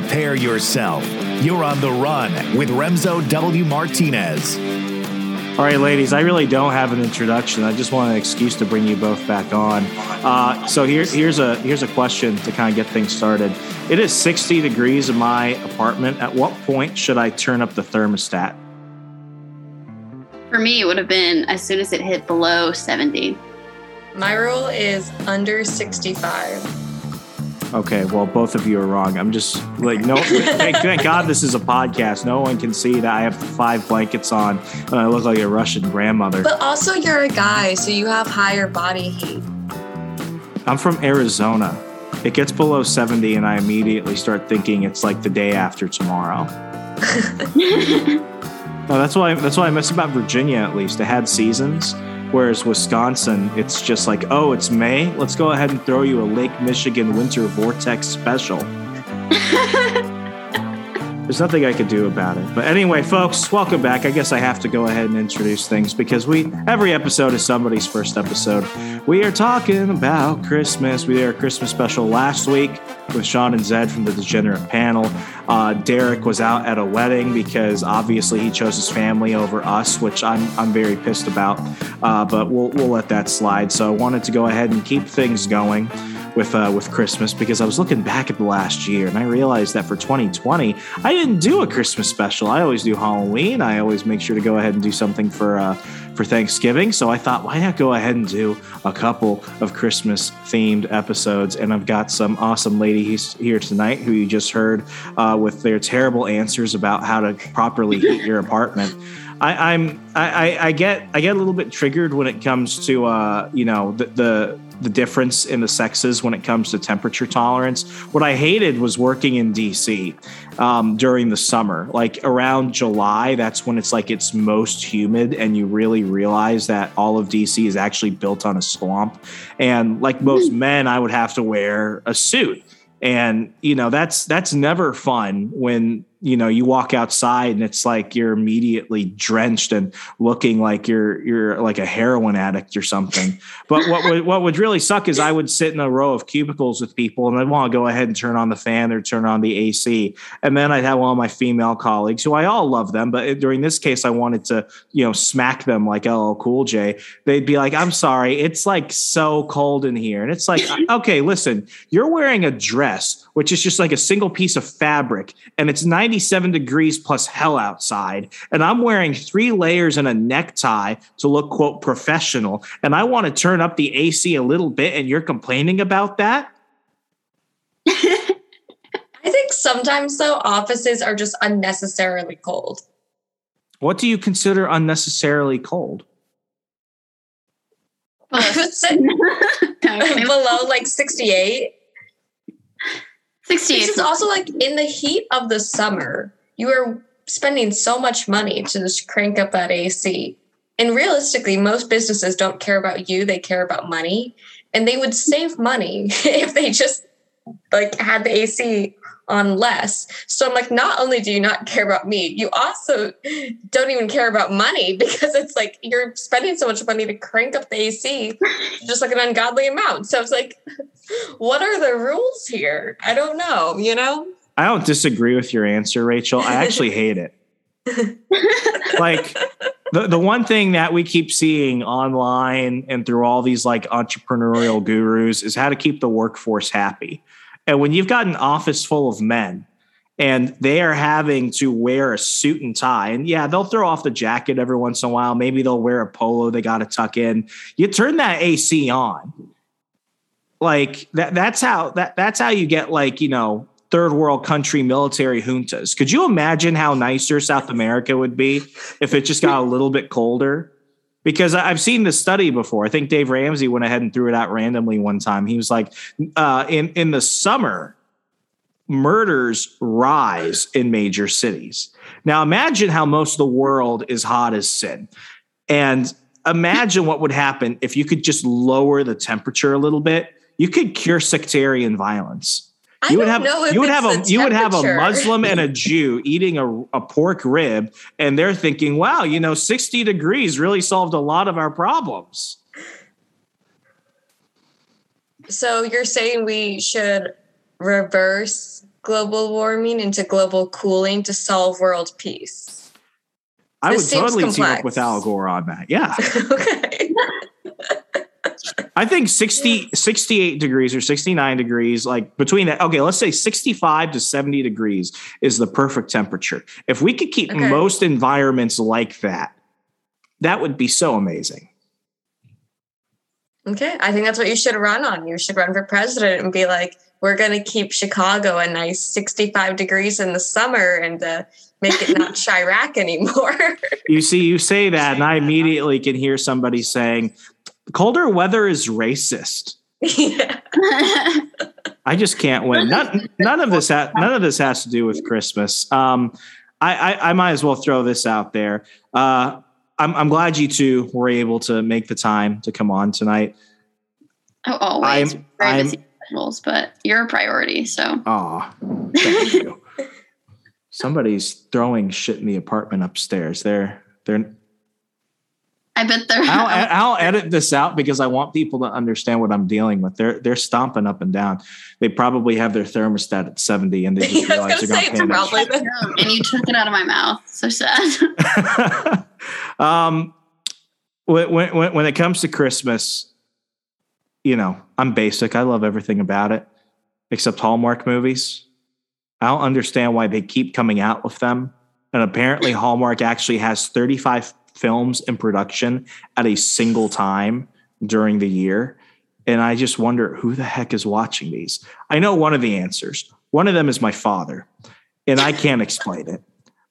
Prepare yourself. You're on the run with Remso W. Martinez. All right, ladies, I really don't have an introduction. I just want an excuse to bring you both back on. Uh, so here, here's a here's a question to kind of get things started. It is 60 degrees in my apartment. At what point should I turn up the thermostat? For me, it would have been as soon as it hit below 70. My rule is under 65. Okay, well, both of you are wrong. I'm just like, no, thank, thank, God this is a podcast. No one can see that I have five blankets on and I look like a Russian grandmother. But also, you're a guy, so you have higher body heat. I'm from Arizona. It gets below 70, and I immediately start thinking it's like the day after tomorrow. no, that's why. That's why I miss about Virginia. At least it had seasons. Whereas Wisconsin, it's just like, oh, it's May. Let's go ahead and throw you a Lake Michigan winter vortex special. There's nothing I could do about it. But anyway, folks, welcome back. I guess I have to go ahead and introduce things because we every episode is somebody's first episode. We are talking about Christmas. We did our Christmas special last week with Sean and Zed from the Degenerate panel. Uh, Derek was out at a wedding because obviously he chose his family over us, which I'm I'm very pissed about. Uh, but we'll we'll let that slide. So I wanted to go ahead and keep things going with uh, with Christmas because I was looking back at the last year and I realized that for 2020 I didn't do a Christmas special. I always do Halloween. I always make sure to go ahead and do something for uh, for Thanksgiving. So I thought, why not go ahead and do a couple of Christmas themed episodes? And I've got some awesome ladies here tonight who you just heard uh, with their terrible answers about how to properly heat your apartment. I, I'm I, I get I get a little bit triggered when it comes to uh, you know the, the the difference in the sexes when it comes to temperature tolerance. What I hated was working in DC um, during the summer, like around July. That's when it's like it's most humid, and you really realize that all of DC is actually built on a swamp. And like most mm. men, I would have to wear a suit and you know that's that's never fun when you know you walk outside and it's like you're immediately drenched and looking like you're you're like a heroin addict or something. But what would what would really suck is i would sit in a row of cubicles with people and i'd want to go ahead and turn on the fan or turn on the ac and then i'd have all my female colleagues who i all love them but during this case i wanted to you know smack them like ll cool j. They'd be like i'm sorry it's like so cold in here. And it's like okay listen you're wearing a dress which is just like a single piece of fabric and it's 97 degrees plus hell outside, and I'm wearing three layers and a necktie to look, quote, professional, and I want to turn up the AC a little bit, and you're complaining about that? I think sometimes, though, offices are just unnecessarily cold. What do you consider unnecessarily cold? below like 68 68. This is also like in the heat of the summer, you are spending so much money to just crank up that AC. And realistically, most businesses don't care about you, they care about money. And they would save money if they just like had the AC on less. So I'm like, not only do you not care about me, you also don't even care about money because it's like you're spending so much money to crank up the AC, just like an ungodly amount. So it's like, what are the rules here? I don't know, you know? I don't disagree with your answer, Rachel. I actually hate it. like the, the one thing that we keep seeing online and through all these like entrepreneurial gurus is how to keep the workforce happy. And when you've got an office full of men and they are having to wear a suit and tie, and yeah, they'll throw off the jacket every once in a while. Maybe they'll wear a polo they got to tuck in. You turn that AC on. Like that that's how that that's how you get like, you know, third world country military juntas. Could you imagine how nicer South America would be if it just got a little bit colder? Because I've seen this study before. I think Dave Ramsey went ahead and threw it out randomly one time. He was like, uh, in in the summer, murders rise in major cities. Now imagine how most of the world is hot as sin, and imagine what would happen if you could just lower the temperature a little bit. You could cure sectarian violence you would have you would have a you would have a Muslim and a Jew eating a, a pork rib, and they're thinking, "Wow, you know, sixty degrees really solved a lot of our problems." So you're saying we should reverse global warming into global cooling to solve world peace? I this would totally complex. team up with Al Gore on that. Yeah. okay. I think 60, 68 degrees or 69 degrees, like between that, okay, let's say 65 to 70 degrees is the perfect temperature. If we could keep okay. most environments like that, that would be so amazing. Okay. I think that's what you should run on. You should run for president and be like, we're going to keep Chicago a nice 65 degrees in the summer and uh, make it not Chiraq anymore. you see, you say that, and I immediately can hear somebody saying, colder weather is racist. Yeah. I just can't win. None, none of this. Ha- none of this has to do with Christmas. Um, I, I, I, might as well throw this out there. Uh, I'm, I'm glad you two were able to make the time to come on tonight. Oh, always. I'm, I'm, schedules, but you're a priority. So. Oh, thank you. Somebody's throwing shit in the apartment upstairs. They're they're I bet they're. I'll, I'll edit this out because I want people to understand what I'm dealing with. They're they're stomping up and down. They probably have their thermostat at 70, and they just realize they're going to probably And you took it out of my mouth. So sad. um, when, when when it comes to Christmas, you know, I'm basic. I love everything about it, except Hallmark movies. I don't understand why they keep coming out with them. And apparently, Hallmark actually has 35 films in production at a single time during the year. And I just wonder who the heck is watching these. I know one of the answers. One of them is my father, and I can't explain it.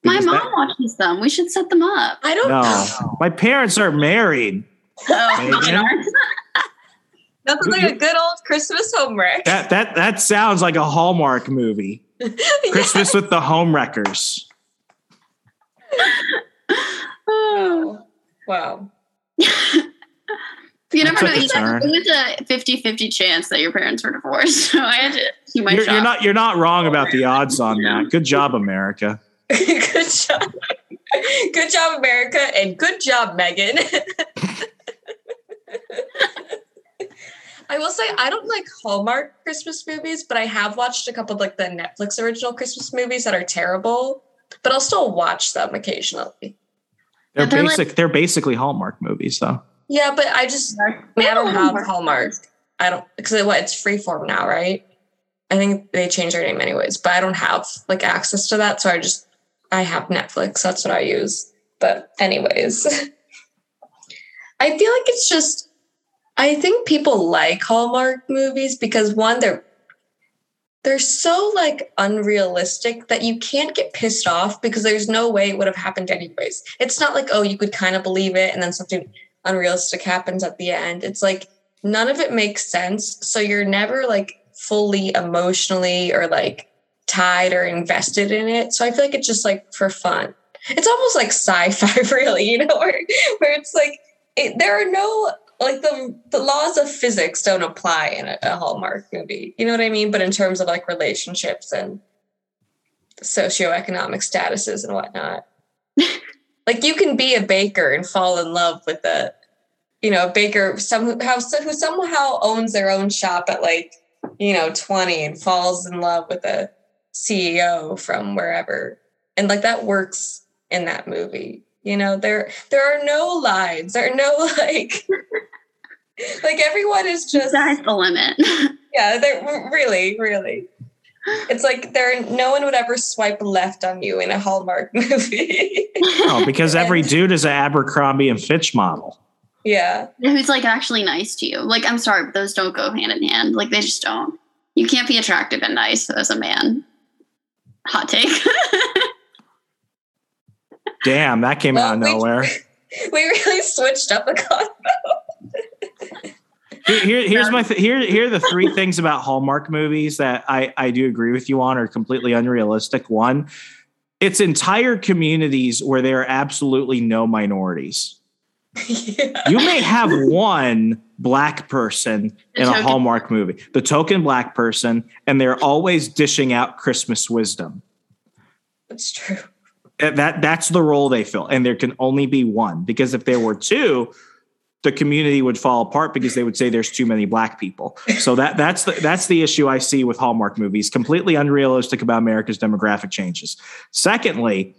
My mom that, watches them. We should set them up. I don't no, know. My parents are married. Oh, That's like a good old Christmas homework. That that that sounds like a Hallmark movie. Christmas with the Homewreckers. Oh, wow. you never know. You got, it was a 50 50 chance that your parents were divorced. So I had to keep my you're, you're not You're not wrong about the odds on that. Good job, America. good job. Good job, America. And good job, Megan. I will say I don't like Hallmark Christmas movies, but I have watched a couple of like the Netflix original Christmas movies that are terrible, but I'll still watch them occasionally. They're, they're basic. Like, they're basically Hallmark movies, though. Yeah, but I just I, mean, I don't have Hallmark. I don't because what it's freeform now, right? I think they changed their name anyways, but I don't have like access to that, so I just I have Netflix. That's what I use. But anyways, I feel like it's just I think people like Hallmark movies because one, they're they're so like unrealistic that you can't get pissed off because there's no way it would have happened anyways. It's not like, oh, you could kind of believe it and then something unrealistic happens at the end. It's like none of it makes sense. So you're never like fully emotionally or like tied or invested in it. So I feel like it's just like for fun. It's almost like sci-fi, really, you know, where, where it's like it, there are no like the the laws of physics don't apply in a, a Hallmark movie. You know what I mean? But in terms of like relationships and socioeconomic statuses and whatnot. like you can be a baker and fall in love with a, you know, a baker somehow who somehow owns their own shop at like, you know, 20 and falls in love with a CEO from wherever. And like that works in that movie. You know, there there are no lines. There are no like like everyone is just that's the limit. yeah, they're really, really. It's like there no one would ever swipe left on you in a Hallmark movie. no, because every dude is an Abercrombie and Fitch model. Yeah. Who's like actually nice to you. Like, I'm sorry, but those don't go hand in hand. Like they just don't. You can't be attractive and nice as a man. Hot take. Damn, that came well, out of nowhere. We, we really switched up the convo here, here's my th- here here are the three things about Hallmark movies that I I do agree with you on are completely unrealistic. One, it's entire communities where there are absolutely no minorities. Yeah. You may have one black person in a Hallmark movie, the token black person, and they're always dishing out Christmas wisdom. That's true. That that's the role they fill, and there can only be one because if there were two, the community would fall apart because they would say there's too many black people. So that that's the that's the issue I see with Hallmark movies. Completely unrealistic about America's demographic changes. Secondly,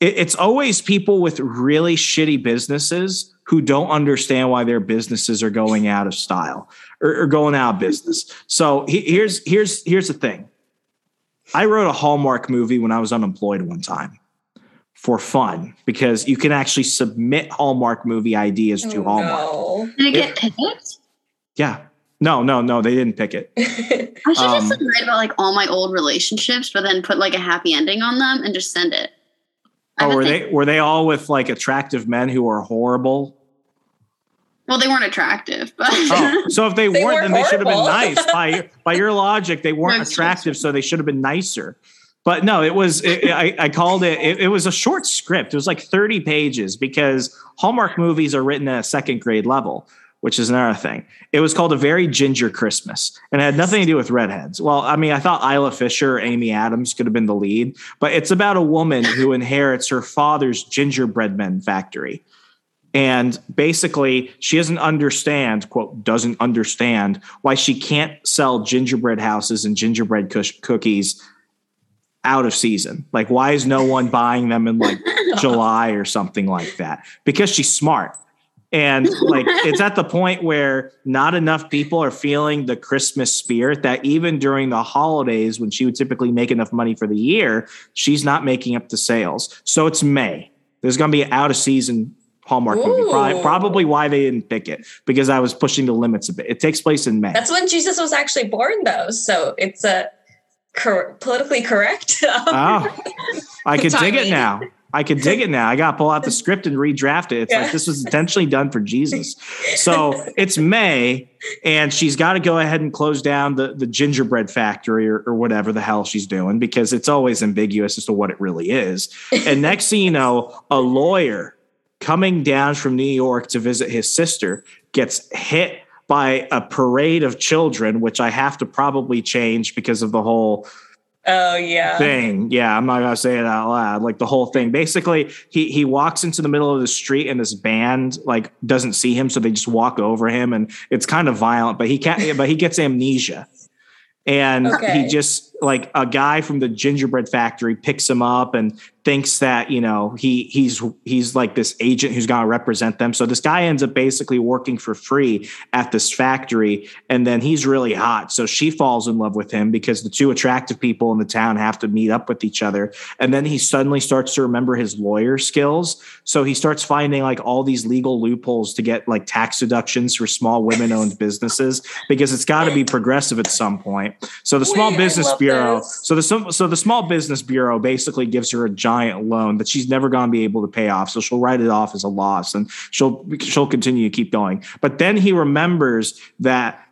it, it's always people with really shitty businesses who don't understand why their businesses are going out of style or, or going out of business. So he, here's here's here's the thing. I wrote a Hallmark movie when I was unemployed one time for fun because you can actually submit Hallmark movie ideas to oh, Hallmark. No. Did it get picked? Yeah. No, no, no, they didn't pick it. I should um, just write about like all my old relationships, but then put like a happy ending on them and just send it. Oh, were they were they all with like attractive men who are horrible? Well, they weren't attractive, but oh, so if they, they weren't, then horrible. they should have been nice. By by your logic, they weren't attractive, so they should have been nicer but no, it was. It, I, I, called it, it, it. was a short script. It was like thirty pages because Hallmark movies are written at a second grade level, which is another thing. It was called a very ginger Christmas, and it had nothing to do with redheads. Well, I mean, I thought Isla Fisher Amy Adams could have been the lead, but it's about a woman who inherits her father's gingerbread men factory. And basically, she doesn't understand, quote, doesn't understand why she can't sell gingerbread houses and gingerbread cookies out of season. Like, why is no one buying them in like July or something like that? Because she's smart. And like, it's at the point where not enough people are feeling the Christmas spirit that even during the holidays, when she would typically make enough money for the year, she's not making up the sales. So it's May. There's going to be an out of season Hallmark Ooh. movie. Probably, probably, why they didn't pick it because I was pushing the limits a bit. It takes place in May. That's when Jesus was actually born, though. So it's a cor- politically correct. oh, I could dig it now. I could dig it now. I got to pull out the script and redraft it. It's yeah. like this was intentionally done for Jesus. So it's May, and she's got to go ahead and close down the, the gingerbread factory or, or whatever the hell she's doing because it's always ambiguous as to what it really is. And next thing you know, a lawyer coming down from New York to visit his sister gets hit by a parade of children, which I have to probably change because of the whole oh yeah thing. Yeah, I'm not gonna say it out loud. Like the whole thing. Basically, he he walks into the middle of the street and this band like doesn't see him, so they just walk over him, and it's kind of violent. But he can't. but he gets amnesia and okay. he just like a guy from the gingerbread factory picks him up and thinks that you know he he's he's like this agent who's going to represent them. So this guy ends up basically working for free at this factory and then he's really hot. So she falls in love with him because the two attractive people in the town have to meet up with each other. And then he suddenly starts to remember his lawyer skills. So he starts finding like all these legal loopholes to get like tax deductions for small women owned businesses because it's got to be progressive at some point. So the small Wait, business bureau so the so the small business bureau basically gives her a giant loan that she's never going to be able to pay off. So she'll write it off as a loss and she'll she'll continue to keep going. But then he remembers that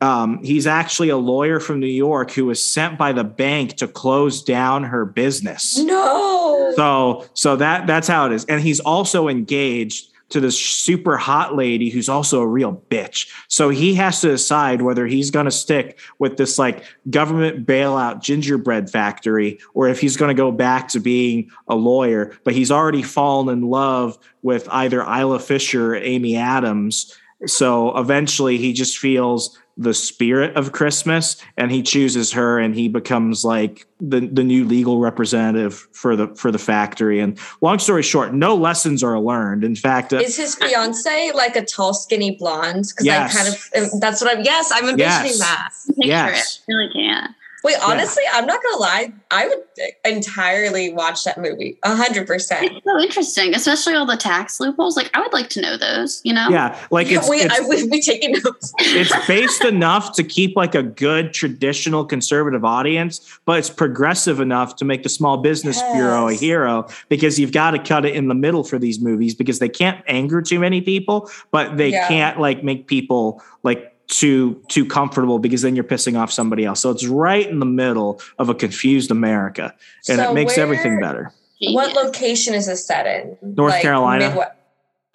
um, he's actually a lawyer from New York who was sent by the bank to close down her business. No. So so that that's how it is. And he's also engaged to this super hot lady who's also a real bitch. So he has to decide whether he's going to stick with this like government bailout gingerbread factory or if he's going to go back to being a lawyer. But he's already fallen in love with either Isla Fisher or Amy Adams. So eventually he just feels the spirit of Christmas and he chooses her and he becomes like the, the new legal representative for the for the factory and long story short no lessons are learned in fact uh, Is his fiance like a tall, skinny blonde? Because Yes. I kind of that's what I'm. Yes, I'm envisioning Yes. that. Picture Yes. it. Really can't. Wait, honestly, I'm not gonna lie. I would entirely watch that movie. A hundred percent. It's so interesting, especially all the tax loopholes. Like, I would like to know those. You know? yeah like it's, Wait, it's I would be taking notes. it's based enough to keep like a good traditional conservative audience, but it's progressive enough to make the small business bureau a hero because you've got to cut it in the middle for these movies because they can't anger too many people, but they Yeah. can't like make people like too too comfortable because then you're pissing off somebody else. So it's right in the middle of a confused America and So it makes where- everything better. What location is this set in? North Carolina. Midwest.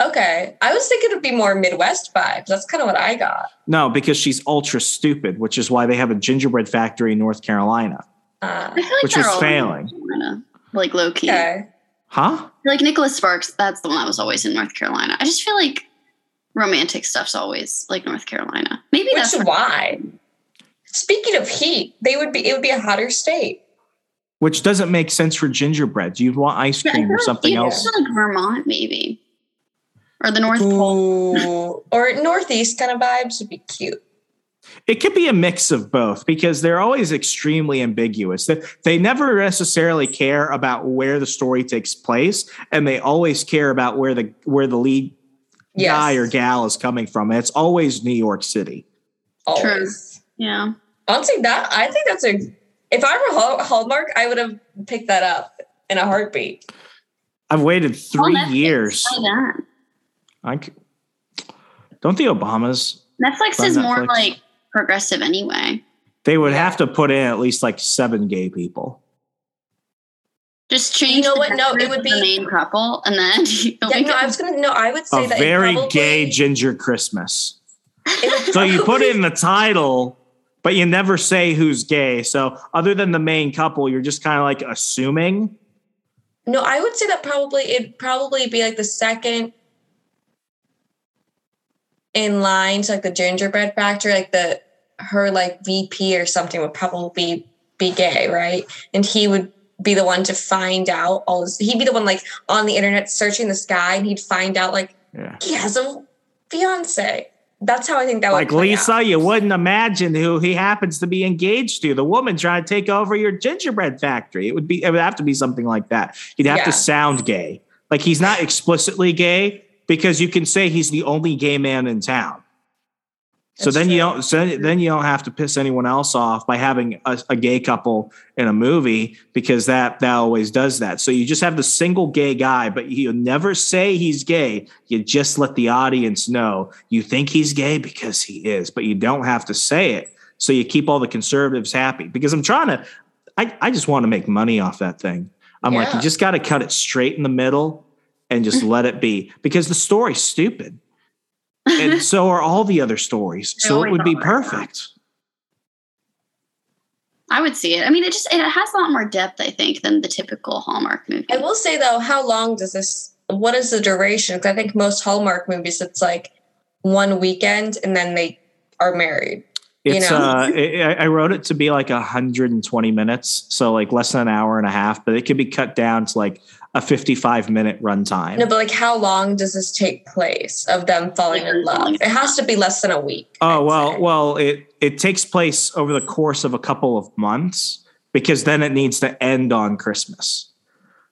Okay, I was thinking it'd be more Midwest vibes. That's kind of what I got. No, because she's ultra stupid, which is why they have a gingerbread factory in North Carolina. Uh, like which they're was failing. Carolina, Like low key. okay. Huh? Like Nicholas Sparks, that's the one that was always in North Carolina. I just feel like romantic stuff's always like North Carolina. Maybe Which that's is why. Speaking of heat, they would be. It would be a hotter state. Which doesn't make sense for gingerbread. You'd want ice cream feel or something else. Like Vermont, maybe, or the North Pole. Or Northeast kind of vibes would be cute. It could be a mix of both because they're always extremely ambiguous. They, they never necessarily care about where the story takes place, and they always care about where the where the lead Yes. guy or gal is coming from. And it's always New York City. Always. Yeah, Honestly, that I think that's a. If I were Hallmark, I would have picked that up in a heartbeat. I've waited three years. I that. I c- don't the Obamas. Netflix On is more like progressive anyway. They would have to put in at least like seven gay people. Just change. You know the what? No, it would be the main couple, and then Yeah, no, I was gonna. No, I would say A that it very probably- gay ginger Christmas. it So you put it in the title, but you never say who's gay. So other than the main couple, you're just kind of like assuming. No, I would say that probably it'd probably be like the second in line to like the gingerbread factory, like the her like VP or something would probably be be gay, right? And he would be the one to find out all this. He'd be the one like on the internet searching the sky and he'd find out like Yeah. he has a fiance. That's how I think that would Like Lisa, out. you wouldn't imagine who he happens to be engaged to. The woman trying to take over your gingerbread factory. It would be. It would have to be something like that. He'd have Yeah. to sound gay. Like he's not explicitly gay because you can say he's the only gay man in town. So That's then you don't. So then you don't have to piss anyone else off by having a, a gay couple in a movie because that that always does that. So you just have the single gay guy, but you never say he's gay. You just let the audience know you think he's gay because he is, but you don't have to say it. So you keep all the conservatives happy because I'm trying to. I I just want to make money off that thing. I'm like, you just got to cut it straight in the middle and just let it be because the story's stupid and so are all the other stories. They So it would be perfect. I would see it. I mean, it just it has a lot more depth, I think, than the typical Hallmark movie. I will say though, how long does this? What is the duration? Because I think most Hallmark movies, it's like one weekend and then they are married. You It's know? uh, I I wrote it to be like 120 minutes, so like less than an hour and a half, but it could be cut down to like a 55 minute runtime. No, but like how long does this take place of them falling in love? It has to be less than a week. Oh I'd well, say. well it it takes place over the course of a couple of months because then it needs to end on Christmas.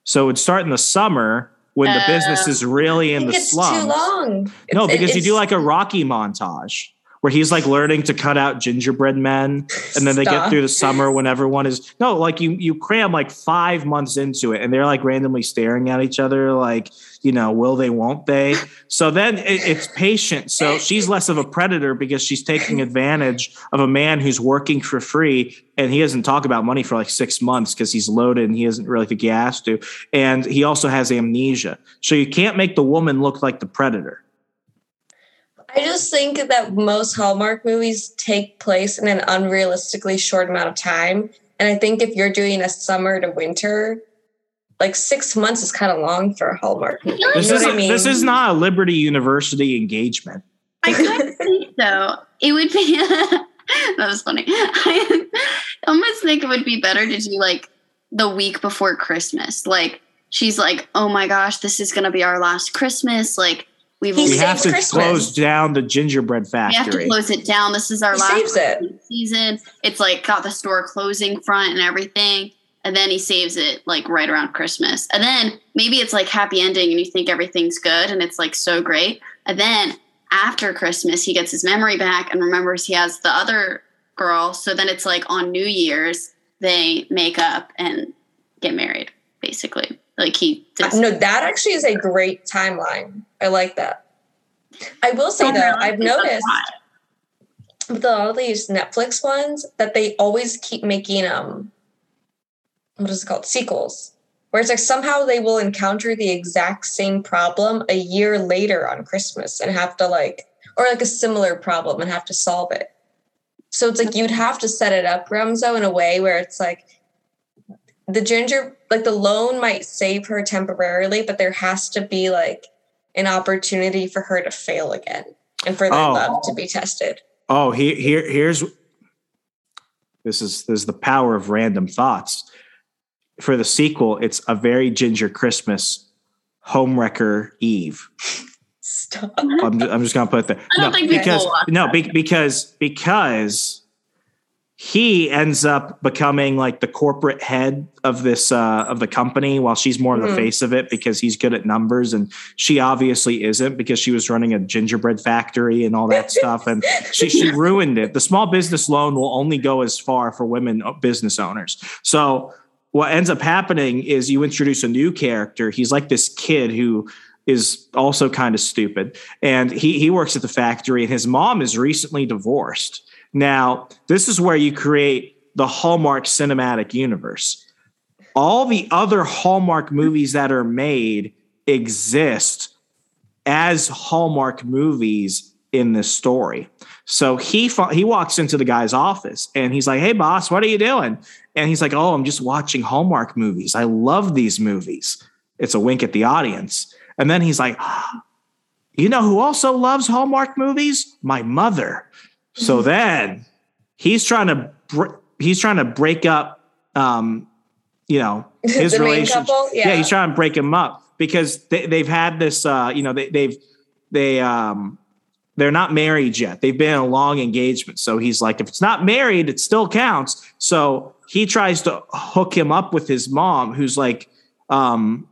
So it would start in the summer when the business Uh, is really in the it's slums. too long. No, It's- because you do like a Rocky montage where he's like learning to cut out gingerbread men and then they get through the summer when everyone is no like you you cram like five months into it and they're like randomly staring at each other like you know will they won't they? So then it, it's patient. So she's less of a predator because she's taking advantage of a man who's working for free and he doesn't talk about money for like six months because he's loaded and he doesn't really think he has to and he also has amnesia. So you can't make the woman look like the predator I just think that most Hallmark movies take place in an unrealistically short amount of time. And I think if you're doing a summer to winter, like six months is kind of long for a Hallmark movie. You this know is what I mean? this is not a liberty university engagement I kind of think though it would be that was funny. I almost think it would be better to do like the week before Christmas. Like she's like, "Oh my gosh, this is gonna be our last Christmas." Like we've He we have to Christmas. close down the gingerbread factory. we have to close it down. This is our He last it. Season. It's like got the store closing front and everything. And then he saves it like right around Christmas. And then maybe it's like happy ending and you think everything's good and it's like so great. And then after Christmas, he gets his memory back and remembers he has the other girl. So then it's like on New Year's, they make up and get married, basically. Like he no, that actually is a great timeline. I like that. I will say though, I've noticed with all these Netflix ones that they always keep making um what is it called? Sequels. Where it's like somehow they will encounter the exact same problem a year later on Christmas and have to like or like a similar problem and have to solve it. So it's like you'd have to set it up, Remso, in a way where it's like the ginger like the loan might save her temporarily, but there has to be like an opportunity for her to fail again and for their Oh. love to be tested. Oh, here, here, here's this is this is the power of random thoughts. For the sequel, it's a very ginger Christmas, Homewrecker Eve. Stop. I'm, ju- I'm just gonna put it there. I don't no, think people because no, be, because because he ends up becoming like the corporate head of this uh, of the company, while she's more of the Mhm. face of it because he's good at numbers, and she obviously isn't because she was running a gingerbread factory and all that stuff, and she she ruined it. The small business loan will only go as far for women uh, business owners. So what ends up happening is you introduce a new character. He's like this kid who is also kind of stupid. And he he works at the factory and his mom is recently divorced. Now, this is where you create the Hallmark cinematic universe. All the other Hallmark movies that are made exist as Hallmark movies in this story. So he he walks into the guy's office and he's like, "Hey boss, what are you doing?" And he's like, "Oh, I'm just watching Hallmark movies. I love these movies." It's a wink at the audience. And then he's like, ah, "You know who also loves Hallmark movies? My mother." So then he's trying to br- he's trying to break up um you know his relationship. Yeah. Yeah. he's trying to break him up because they, they've had this uh you know they, they've they um they're not married yet. They've been in a long engagement. So he's like, if it's not married, it still counts. So he tries to hook him up with his mom, who's like um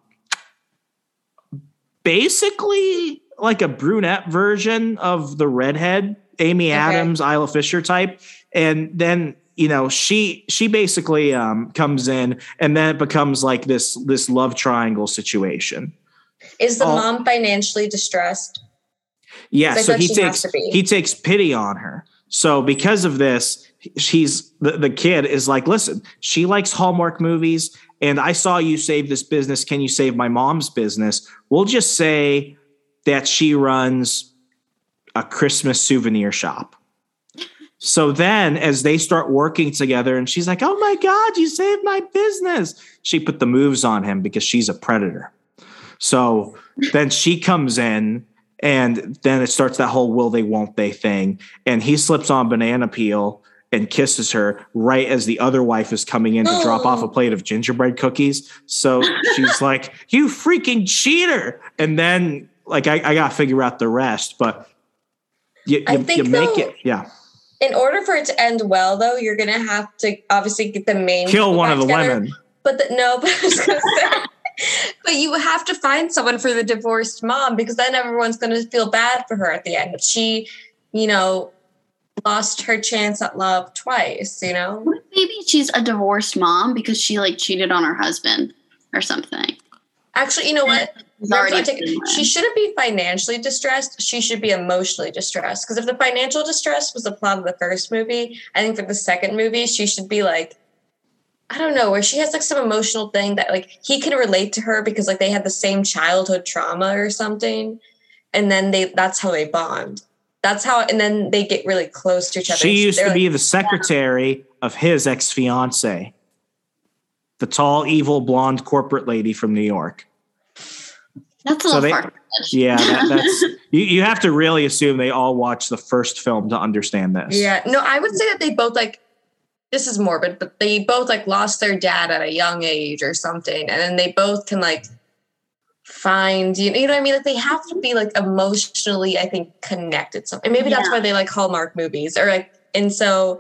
basically like a brunette version of the redhead Amy Adams, Isla Fisher type. And then you know she she basically um, comes in and then it becomes like this this love triangle situation. Is the Oh. mom financially distressed? Yeah, so he takes he takes pity on her. So because of this, she's the, the kid is like, listen, she likes Hallmark movies, and I saw you save this business. Can you save my mom's business? We'll just say that she runs a Christmas souvenir shop. So then, as they start working together, and she's like, "Oh my God, you saved my business!" She put the moves on him because she's a predator. So then she comes in, and then it starts that whole "will they, won't they" thing, and he slips on banana peel and kisses her right as the other wife is coming in to drop off a oh. plate of gingerbread cookies. So she's like, "You freaking cheater!" And then, like, I, I got to figure out the rest, but you, I you, think you make though- it, yeah. In order for it to end well, though, you're gonna have to obviously get the main Kill one of the together. women. But the, no, but I was gonna say, but you have to find someone for the divorced mom because then everyone's gonna feel bad for her at the end. If she, you know, lost her chance at love twice, you know? Maybe she's a divorced mom because she like cheated on her husband or something. Actually, you know what? It's already Take- she shouldn't be financially distressed. She should be emotionally distressed. Because if the financial distress was the plot of the first movie, I think for the second movie, she should be like, I don't know, where she has like some emotional thing that like he can relate to her because like they had the same childhood trauma or something. And then they that's how they bond. That's how and then they get really close to each other. She used They're to like, be the secretary of his ex fiance, the tall, evil, blonde corporate lady from New York. That's a So little they- far. Yeah, that, that's you, you have to really assume they all watched the first film to understand this. Yeah, no, I would say that they both like this is morbid, but they both like lost their dad at a young age or something, and then they both can like find you know, you know what I mean? Like they have to be like emotionally, I think, connected. So and maybe that's Yeah. why they like Hallmark movies or like and so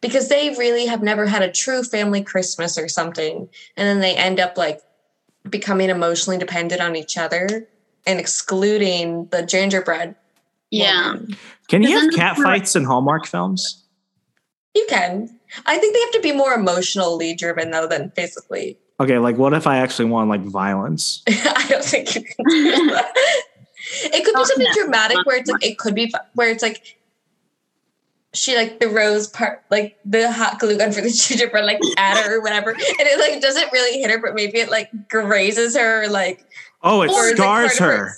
because they really have never had a true family Christmas or something, and then they end up like becoming emotionally dependent on each other and excluding the gingerbread. Yeah. woman. Can you have Isn't- cat fights in Hallmark films? You can. I think they have to be more emotionally driven though than physically. Okay, like what if I actually want like violence? I don't think you can do that. It could be Oh, something dramatic where it's like it could be where it's like she like the rose part like the hot glue gun for the gingerbread like at her or whatever. And it like doesn't really hit her but maybe it like grazes her or like Oh, it or it's, like, scars her.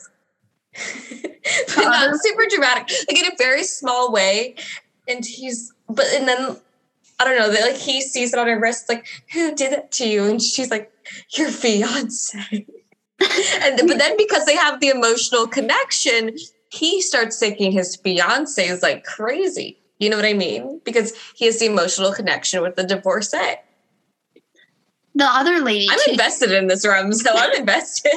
but not uh-huh. super dramatic. Like in a very small way. And he's but and then I don't know that like he sees it on her wrist like who did that to you? And she's like your fiance. And but then because they have the emotional connection he starts thinking his fiance is like crazy you know what I mean because he has the emotional connection with the divorcee The other lady. I'm too- invested in this room so I'm invested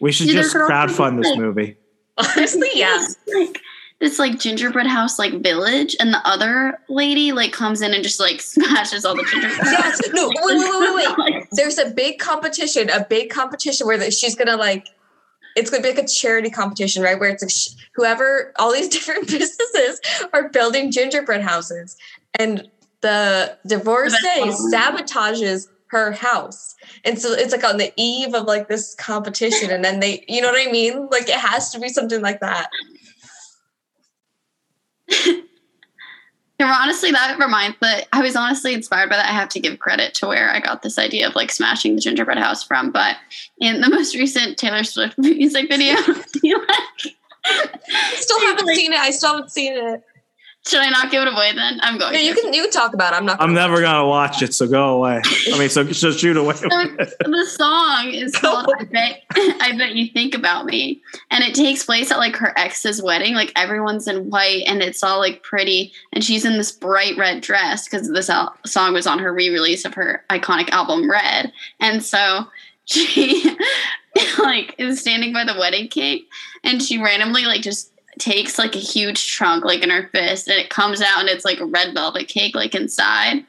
We should Yeah, just there's also crowdfund this movie. honestly yeah It's like this like gingerbread house like village, and the other lady like comes in and just like smashes all the gingerbread. yes no wait wait wait wait wait there's a big competition, a big competition where that she's gonna like, it's gonna be like a charity competition, right? Where it's like sh- whoever, all these different businesses are building gingerbread houses, and the divorcee sabotages her house, and so it's like on the eve of like this competition, and then they, you know what I mean? Like it has to be something like that. Honestly, that reminds but I was honestly inspired by that. I have to give credit to where I got this idea of like smashing the gingerbread house from. But in the most recent Taylor Swift music video, like Still haven't seen it. I still haven't seen it. Should I not give it away then? I'm going No, you can you can talk about it. I'm not. I'm gonna never gonna watch it, so go away. I mean, so so shoot away. So the song is called I Bet I Bet You Think About Me. And it takes place at like her ex's wedding. Like everyone's in white and it's all like pretty. And she's in this bright red dress because this al- song was on her re-release of her iconic album Red. And so she like is standing by the wedding cake and she randomly like just takes like a huge trunk like in her fist and it comes out and it's like a red velvet cake like inside.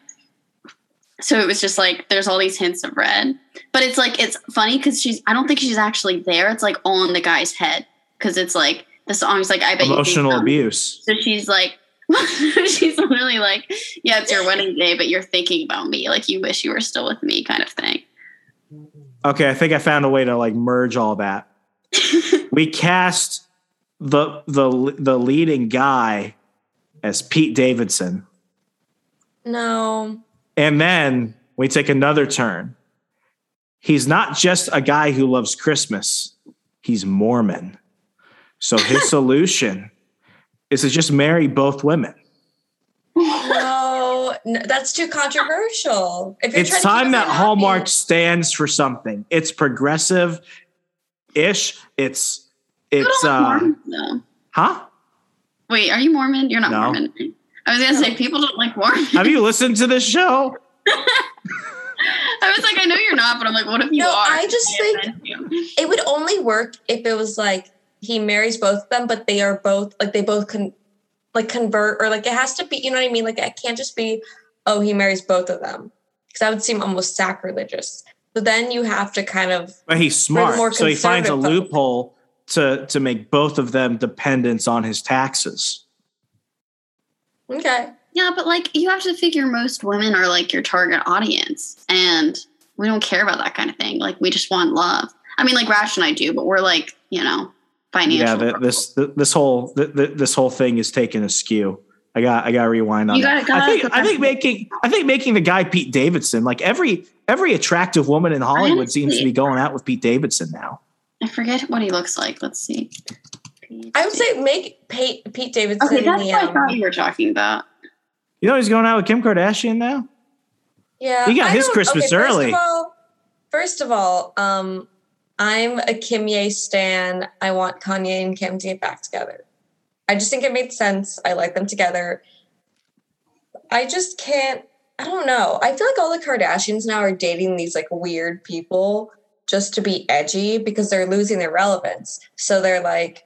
So it was just like there's all these hints of red. But it's like it's funny because she's i don't think she's actually there. It's like on the guy's head because it's like the song's like i bet Emotional you abuse. so she's like she's literally like yeah it's your wedding day but you're thinking about me like you wish you were still with me kind of thing. Okay, I think I found a way to like merge all that. we cast the the the leading guy as Pete Davidson, No. and then we take another turn. He's not just a guy who loves Christmas; he's Mormon. So his solution is to just marry both women. No, no, that's too controversial. If you're It's trying to keep time that happy- Hallmark stands for something. It's progressive ish. It's it's People don't like uh Mormons, though. huh? wait are you mormon you're not No. mormon i was gonna say people don't like mormon Have you listened to this show? i was like i know you're not but i'm like what if you No, are I just I think- It would only work if it was like he marries both of them, but they are both like they both can like convert or like it has to be. You know what I mean? Like it can't just be oh he marries both of them because that would seem almost sacrilegious. So then you have to kind of But he's smart. more So he finds a loophole to to make both of them dependents on his taxes. Okay. Yeah, but like you have to figure most women are like your target audience, and we don't care about that kind of thing. Like we just want love. I mean, like Rash and I do, but we're like you know financial. Yeah, the, this the, this whole the, the, this whole thing is taking a skew. I got I got to rewind on You that. gotta- I think gotta- I think making I think making the guy Pete Davidson like every every attractive woman in Hollywood seems to be going out with Pete Davidson now. I forget what he looks like. Let's see. I would say make Pete, Pete Davidson Okay, that's the, what I um, thought you were talking about. You know he's going out with Kim Kardashian now. Yeah, He got I his Christmas okay, early. First of all, first of all, um, I'm a Kimye stan. I want Kanye and Kim to get back together. I just think it made sense. I like them together. I just can't. I don't know. I feel like all the Kardashians now are dating these like weird people just to be edgy because they're losing their relevance. So they're like,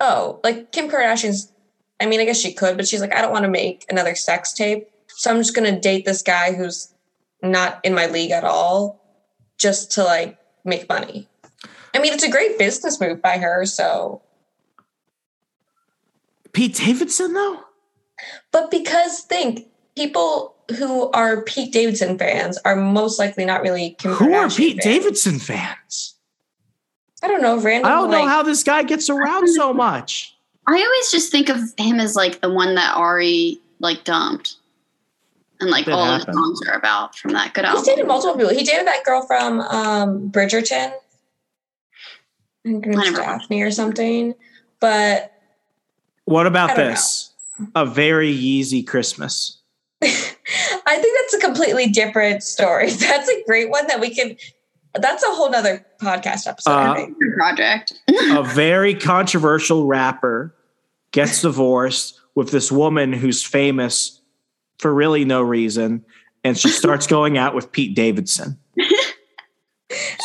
oh, like Kim Kardashian's. I mean, I guess she could, but she's like, I don't want to make another sex tape. So I'm just gonna date this guy who's not in my league at all, just to like make money. I mean, it's a great business move by her. So, Pete Davidson though. but because think people who are Pete Davidson fans are most likely not really Kim Who are Pete fans. Davidson fans? I don't know. Random. I don't know like- how this guy gets around so much. I always just think of him as like the one that Ari like dumped, and like That all happened. those songs are about from that good He's album. dated multiple people. He dated that girl from um, Bridgerton. I think it was I Daphne or something. But What about don't know. this? A very Yeezy Christmas. I think that's a completely different story. That's a great one that we can. That's a whole nother podcast episode. Uh, project. a very controversial rapper gets divorced with this woman who's famous for really no reason, and she starts going out with Pete Davidson.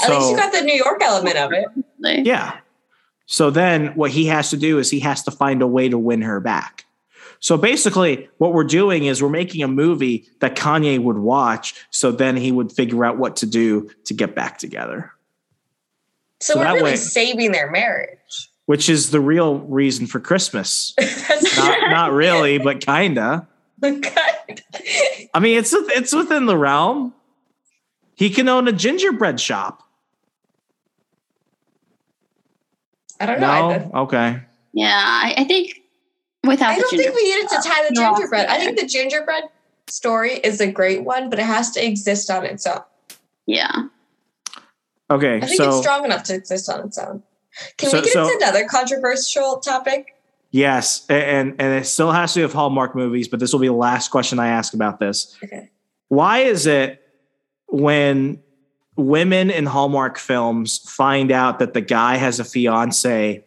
At least you got the New York element of it. Yeah. So then what he has to do is he has to find a way to win her back. So basically, what we're doing is we're making a movie that Kanye would watch. So then he would figure out what to do to get back together, So, So we're that really way- saving their marriage. which is the real reason for Christmas. Not, not really, but kinda. good. I mean, it's it's within the realm. He can own a gingerbread shop. I don't know. I, No, okay. yeah, I, I think without I don't think ginger- we needed to tie the They're gingerbread. I think the gingerbread story is a great one, but it has to exist on its own. Yeah, Okay, I think so it's strong enough to exist on its own. Can So- we get so- into another controversial topic? yes, and and it still has to do with Hallmark movies, but this will be the last question I ask about this. Okay. Why is it when women in Hallmark films find out that the guy has a fiance,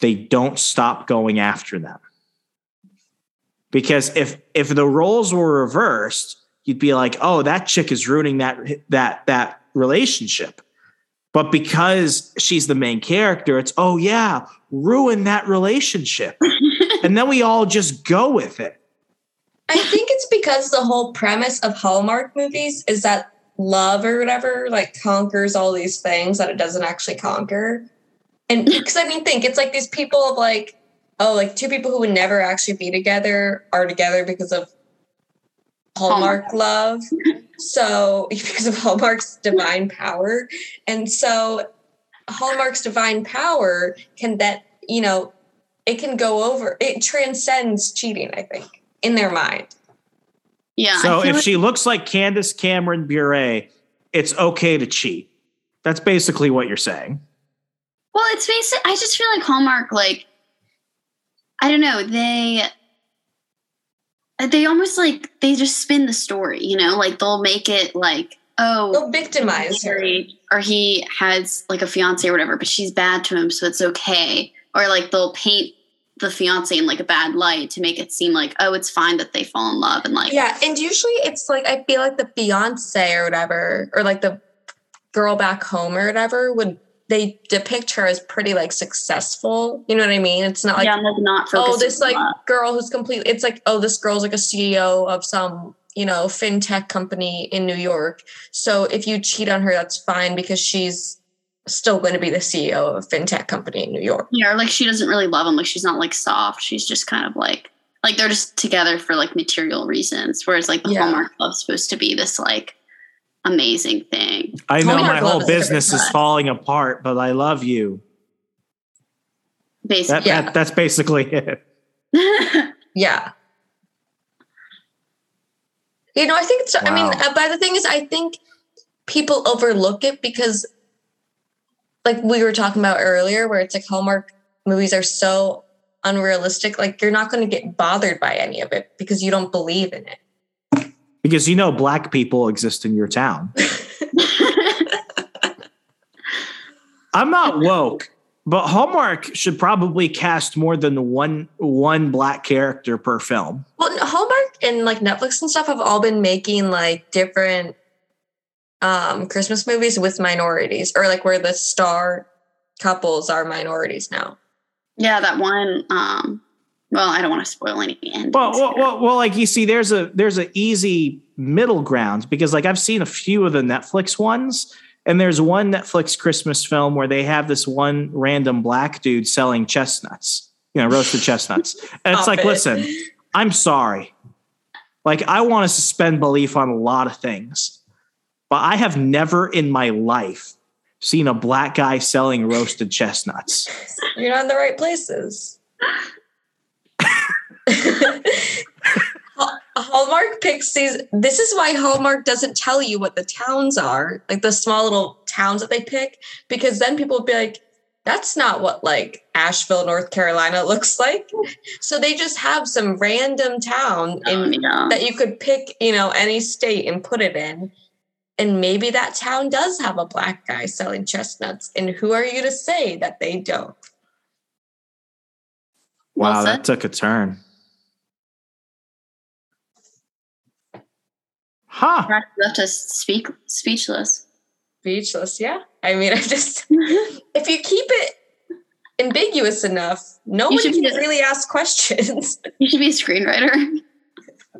they don't stop going after them? Because if if the roles were reversed, you'd be like, "Oh, that chick is ruining that that that relationship." But because she's the main character, it's, "Oh yeah, ruin that relationship." and then we all just go with it. I think it's because the whole premise of Hallmark movies is that love or whatever like conquers all these things that it doesn't actually conquer. And because I mean, think it's like these people of like, oh, like two people who would never actually be together are together because of Hallmark love. So because of Hallmark's divine power. And so Hallmark's divine power can that, you know, it can go over, it transcends cheating, I think, in their mind. yeah. So if like- she looks like Candace Cameron Bure, it's okay to cheat. That's basically what you're saying. Well, it's basic. I just feel like Hallmark, like, I don't know, they they almost like they just spin the story, you know, like they'll make it like, oh, They'll victimize her. or he has like a fiance or whatever, but she's bad to him, so it's okay. Or like they'll paint the fiance in like a bad light to make it seem like, oh, it's fine that they fall in love and like, Yeah, and usually it's like I feel like the fiance or whatever, or like the girl back home or whatever, would they depict her as pretty like successful? You know what I mean? It's not like yeah, like not oh, this like girl who's completely. It's like oh, this girl's like a CEO of some you know fintech company in New York. So if you cheat on her, that's fine because she's still going to be the CEO of a fintech company in New York. Yeah, or like she doesn't really love him. Like she's not like soft. She's just kind of like like they're just together for like material reasons. Whereas like the Yeah. Hallmark love's supposed to be this like amazing thing. I know Hallmark my whole business is falling apart, but I love you. That, Basically. Yeah. that that's basically it. Yeah. You know, I think it's, I mean, Wow. uh, but the thing is, I think people overlook it because, like we were talking about earlier, where it's like Hallmark movies are so unrealistic. Like, you're not going to get bothered by any of it because you don't believe in it. Because you know black people exist in your town. I'm not woke, but Hallmark should probably cast more than one one black character per film. Well, Hallmark and like Netflix and stuff have all been making like different um Christmas movies with minorities or like where the star couples are minorities now. yeah, that one. Um, well, I don't want to spoil any endings. Well, well, well, well, like you see, there's a there's an easy middle ground because like I've seen a few of the Netflix ones, and there's one Netflix Christmas film where they have this one random black dude selling chestnuts, you know, roasted chestnuts, and it's like, it. listen, I'm sorry, like I want to suspend belief on a lot of things, but I have never in my life seen a black guy selling roasted chestnuts. You're not in the right places. Hall- Hallmark picks these. This is why Hallmark doesn't tell you what the towns are, like the small little towns that they pick, because then people would be like, that's not what like Asheville, North Carolina looks like. So they just have some random town Um, in yeah. that you could pick, you know, any state and put it in. And maybe that town does have a black guy selling chestnuts. And who are you to say that they don't? Wow, Well that took a turn. Huh. Brad left us speak speechless. Speechless, yeah. I mean, I just if you keep it ambiguous enough, no You one can a- really ask questions. You should be a screenwriter.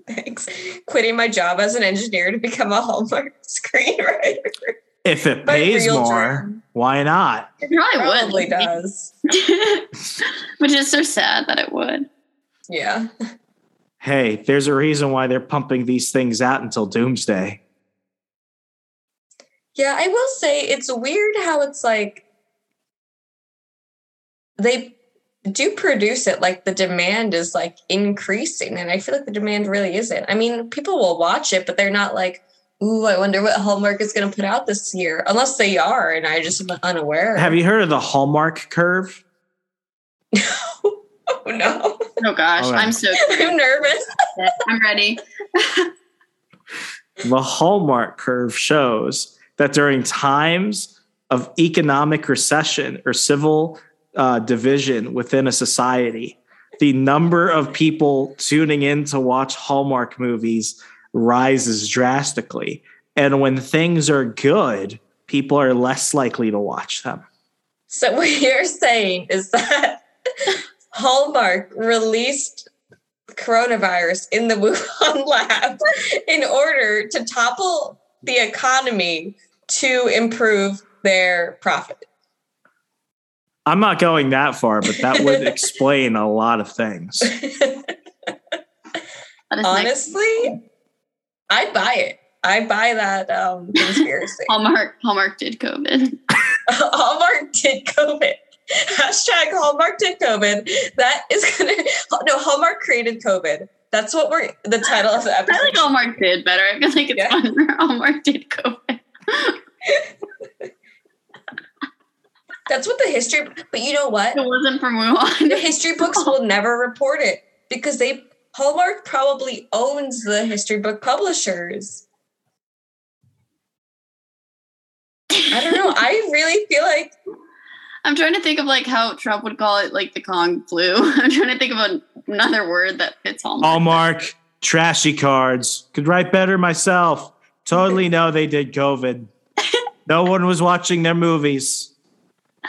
Thanks. Quitting my job as an engineer to become a Hallmark screenwriter. If it My pays more, dream. why not? It probably, Probably would. does. Which is so sad that it would. Yeah. Hey, there's a reason why they're pumping these things out until doomsday. Yeah, I will say it's weird how it's like they do produce it like the demand is like increasing and I feel like the demand really isn't. I mean, people will watch it, but they're not like, "Ooh, I wonder what Hallmark is going to put out this year." Unless they are and I just am unaware. Have you heard of the Hallmark curve? oh no. Oh gosh, Okay. I'm so I'm nervous. I'm ready. The Hallmark curve shows that during times of economic recession or civil uh, division within a society, the number of people tuning in to watch Hallmark movies rises drastically. And when things are good, people are less likely to watch them. So what you're saying is that Hallmark released coronavirus in the Wuhan lab in order to topple the economy to improve their profit. I'm not going that far, but that would explain a lot of things. That is next. Honestly, I buy it. I buy that um, conspiracy. Hallmark Hallmark did COVID. Hallmark did COVID. Hashtag Hallmark did COVID. That is gonna no Hallmark created COVID. That's what we're the title of the episode. I like Hallmark did better. I feel like it's Yeah. fun for Hallmark did COVID. That's what the history. But you know what? It wasn't from The history books will never report it because they Hallmark probably owns the history book publishers. I don't know. I really feel like I'm trying to think of like how Trump would call it like the Kung flu. I'm trying to think of an- another word that fits Hallmark. Hallmark, trashy cards. Could write better myself. Totally know they did COVID. No one was watching their movies.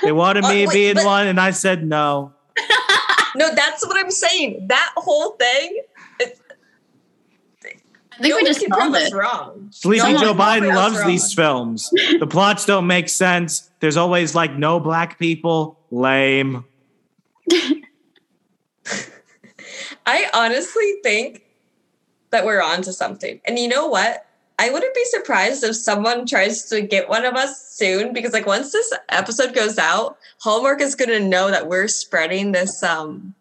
They wanted me Uh, to be in but- one, and I said no. no. That's what I'm saying. That whole thing. It, I think no we one just can prove solved us it. wrong. Sleepy No Joe Biden loves wrong. these films. The plots don't make sense. There's always like no black people. Lame. I honestly think that we're on to something. And you know what? I wouldn't be surprised if someone tries to get one of us soon because like once this episode goes out, Hallmark is going to know that we're spreading this um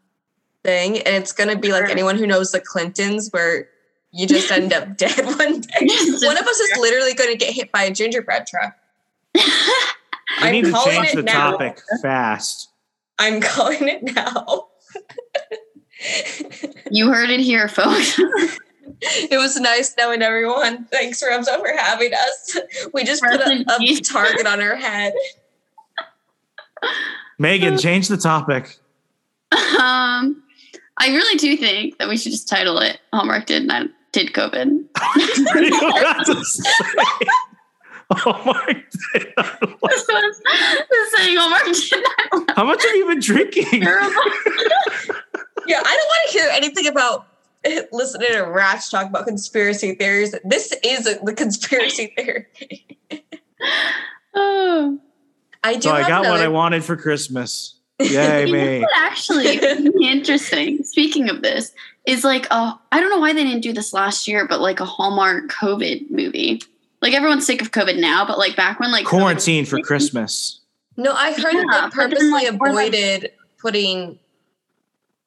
thing and it's going to be like anyone who knows the Clintons where you just end up dead one day. one of us is literally going to get hit by a gingerbread truck. I need to change the now. topic fast. I'm calling it now. you heard it here, folks. it was nice knowing everyone. Thanks, Remso, for having us. We just put a, a target on our head. Megan, change the topic. Um, I really do think that we should just title it "Hallmark did not did COVID." Hallmark did not. saying Hallmark did not. How much have you been drinking? yeah, I don't want to hear anything about eh, listening to rats talk about conspiracy theories. This is a, the conspiracy theory. oh. I do. So I got another- what I wanted for Christmas. Yay me! Actually, interesting. Speaking of this, is like oh, I don't know why they didn't do this last year, but like a Hallmark COVID movie. Like everyone's sick of COVID now, but like back when like quarantine for Christmas. No, I heard yeah, that they purposely like, avoided like, putting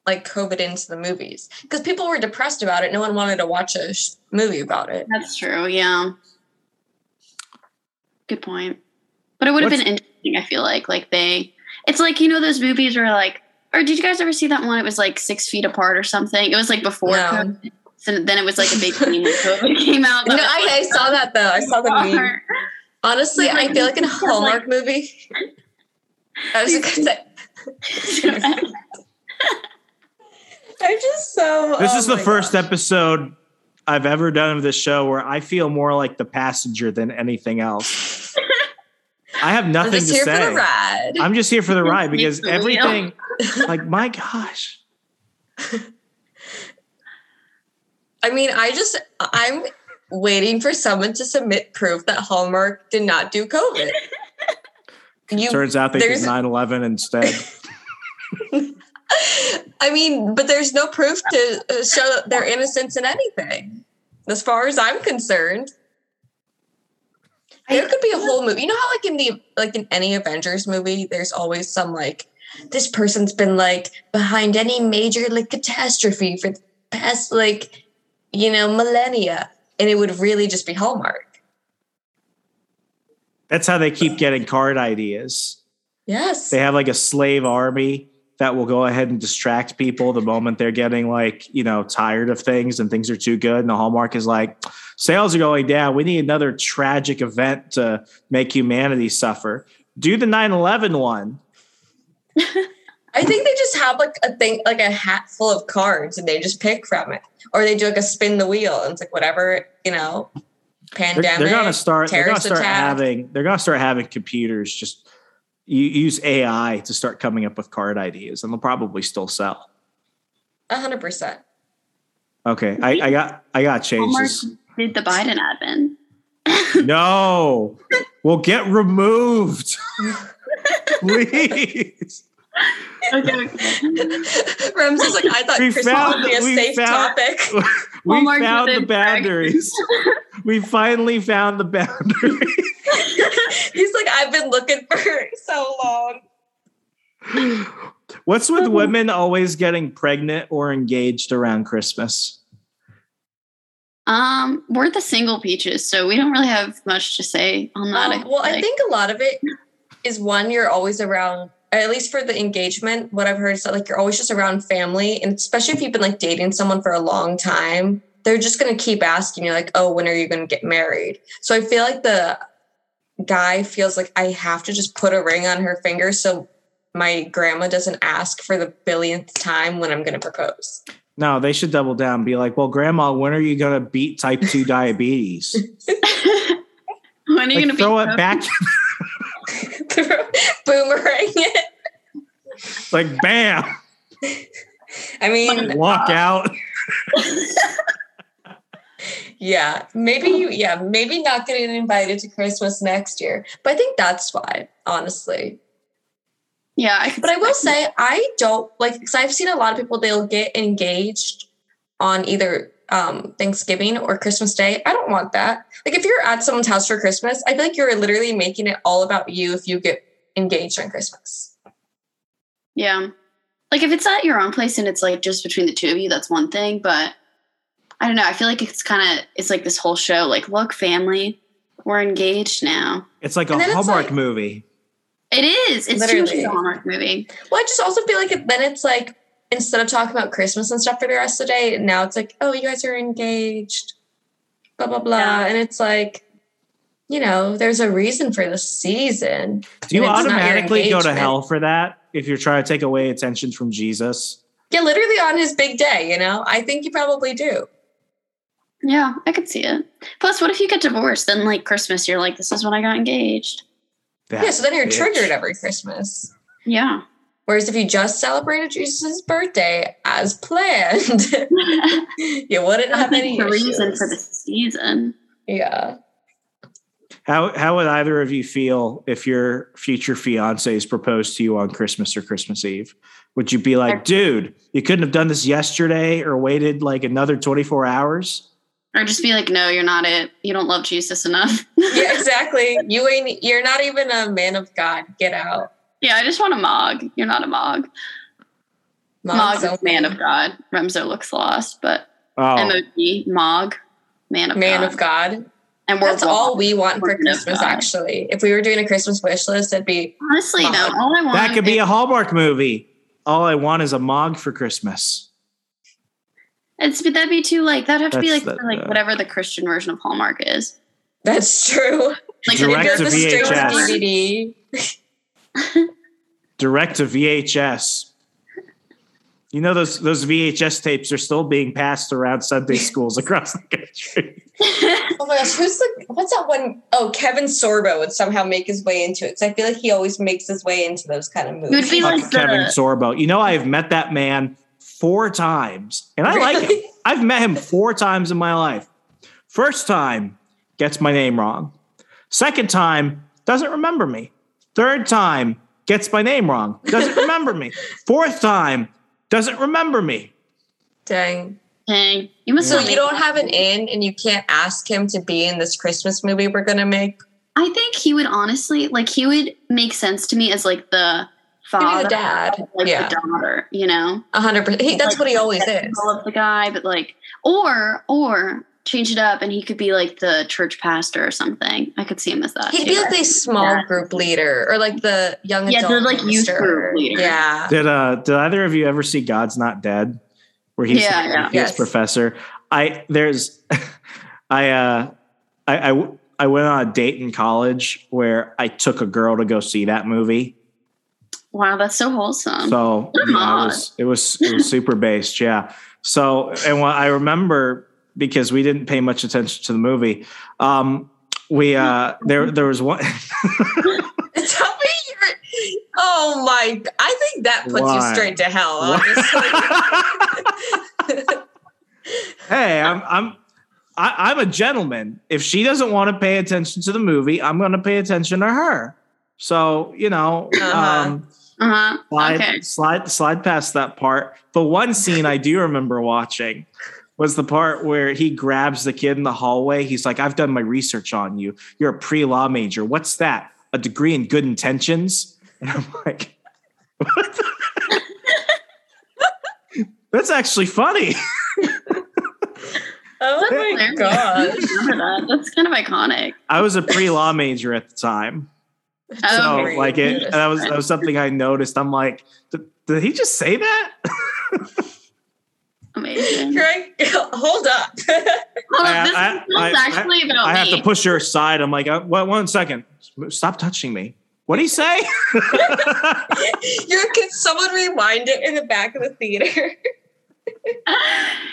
like COVID into the movies because people were depressed about it. No one wanted to watch a sh- movie about it. That's true. Yeah. Good point. But it would have been interesting. I feel like like they. It's like you know those movies where like. Or did you guys ever see that one? It was like six feet apart or something. It was like before no. So then it was like a big thing when COVID came out. No, I, I, saw that though. I saw the meme. Honestly, yeah, I feel like in a Hallmark like, movie. I was just gonna say. I'm just so. This oh is the first gosh. episode I've ever done of this show where I feel more like the passenger than anything else. I have nothing to say. I'm just here for the ride because everything, like my gosh. I mean, I just I'm waiting for someone to submit proof that Hallmark did not do COVID. You, Turns out they did 9/11 instead. I mean, but there's no proof to uh, show their innocence in anything, as far as I'm concerned. There could be a whole movie. You know how, like in the like in any Avengers movie, there's always some like this person's been like behind any major like catastrophe for the past like you know millennia, and it would really just be Hallmark. That's how they keep getting card ideas. Yes, they have like a slave army that will go ahead and distract people the moment they're getting like you know tired of things and things are too good and the hallmark is like sales are going down we need another tragic event to make humanity suffer do the 9-11 one i think they just have like a thing like a hat full of cards and they just pick from it or they do like a spin the wheel and it's like whatever you know pandemic they're, they're gonna start they're gonna start attack. having they're gonna start having computers just you use AI to start coming up with card ideas, and they'll probably still sell. A hundred percent. Okay, I, I, got I got changes. Did the Biden admin? no, we'll get removed. Please. okay, okay. Ramsey's like, I thought we Christmas found, would be a safe found, topic. we Walmart found the boundaries. we finally found the boundaries. He's like, I've been looking for so long. What's with women always getting pregnant or engaged around Christmas? Um, we're the single peaches, so we don't really have much to say on that. Um, well, like. I think a lot of it is one, you're always around at least for the engagement, what I've heard is that like you're always just around family. And especially if you've been like dating someone for a long time, they're just gonna keep asking you, like, oh, when are you gonna get married? So I feel like the guy feels like I have to just put a ring on her finger so my grandma doesn't ask for the billionth time when I'm gonna propose. No, they should double down, be like, well, grandma, when are you gonna beat type 2 diabetes? when are you gonna throw it back? boomerang it. Like bam. I mean, walk uh, out. yeah, maybe you. Yeah, maybe not getting invited to Christmas next year, but I think that's fine. Honestly. Yeah, I But I will say, I don't like because I've seen a lot of people they'll get engaged on either um, Thanksgiving or Christmas Day. I don't want that. Like if you're at someone's house for Christmas, I feel like you're literally making it all about you if you get engaged on Christmas. Yeah. Like if it's at your own place and it's like just between the two of you, that's one thing. But I don't know. I feel like it's kind of it's like this whole show. Like, look, family, we're engaged now. It's like a And then it's Hallmark like- movie. It is. It's too much Literally. of a Hallmark movie. Well, I just also feel like it, then it's like instead of talking about Christmas and stuff for the rest of the day, now it's like, oh, you guys are engaged, blah blah blah, Yeah. and it's like, you know, there's a reason for the season. Do you And it's not your automatically go to hell for that if you're trying to take away attention from Jesus? Yeah, literally on his big day. You know, I think you probably do. Yeah, I could see it. Plus, what if you get divorced? Then, like Christmas, you're like, this is when I got engaged. That yeah, so then you're bitch. triggered every Christmas. Yeah. Whereas if you just celebrated Jesus' birthday as planned, you wouldn't have any the reason for the season. Yeah. How how would either of you feel if your future fiance is proposed to you on Christmas or Christmas Eve? Would you be like, dude, you couldn't have done this yesterday or waited like another 24 hours? Or just be like, no, you're not it. You don't love Jesus enough. Yeah, exactly. You ain't you're not even a man of God. Get out. yeah, I just want a Mog. You're not a Mog. Mog Mog's is man of God. Remso looks lost, but Oh, emoji, Mog, man of man God. of God. And we're That's all we want for We're man of Christmas, actually. If we were doing a Christmas wish list, it'd be Honestly, no. All I want that could be a Hallmark movie. All I want is a Mog for Christmas. It's but that'd be too like that'd have to be That's like the- for, like the- whatever the Christian version of Hallmark is. that's true. Like Direct It to goes straight to VHS. DVD. Direct to VHS. You know those those VHS tapes are still being passed around Sunday schools across the country. Oh my gosh, who's the what's that one? Oh, Kevin Sorbo would somehow make his way into it. Because I feel like he always makes his way into those kind of movies. It would be Fuck like Kevin the, Sorbo. You know, I've met that man four times, and I like him. I've met him four times in my life. First time, gets my name wrong. Second time, doesn't remember me. Third time, gets my name wrong. Doesn't remember me. Fourth time, doesn't remember me. Dang. Dang, you must. So you don't have an in and you can't ask him to be in this Christmas movie we're gonna make? I think he would honestly like he would make sense to me as like the Maybe father, the dad. like yeah. the daughter. You know, A hundred percent. That's Like, what he always is. skeptical of the guy, but like, or or change it up and he could be like the church pastor or something. I could see him as that. He'd too. be like the small Yeah. group leader or like the young Yeah, the, adult like, youth group leader. Yeah. Did uh did either of you ever see God's Not Dead? Where he's Yeah, the yeah. atheist Yes. professor. I there's I uh i i went on a date in college where I took a girl to go see that movie. Wow, that's so wholesome. So yeah, it was it was it was super based, yeah. So and what I remember because we didn't pay much attention to the movie. Um we uh there there was one Tell me you're Oh my I think that puts Why? you straight to hell, honestly. hey, I'm I'm I, I'm a gentleman. If she doesn't want to pay attention to the movie, I'm going to pay attention to her. So you know, Uh-huh. um, uh huh. slide Okay. slide slide past that part. But one scene I do remember watching was the part where he grabs the kid in the hallway. He's like, "I've done my research on you. You're a pre law major. What's that? A degree in good intentions?" And I'm like, "What?" the- That's actually funny. oh my Hilarious. gosh. That's kind of iconic. I was a pre law major at the time. So Oh, Okay. like it, that was that was something I noticed. I'm like, did, did he just say that? amazing. You're hold up. Hold I- on, this I- is not I- actually about I have me. to push her aside. I'm like, uh, what, one second, stop touching me. What did he say? You're can someone rewind it in the back of the theater?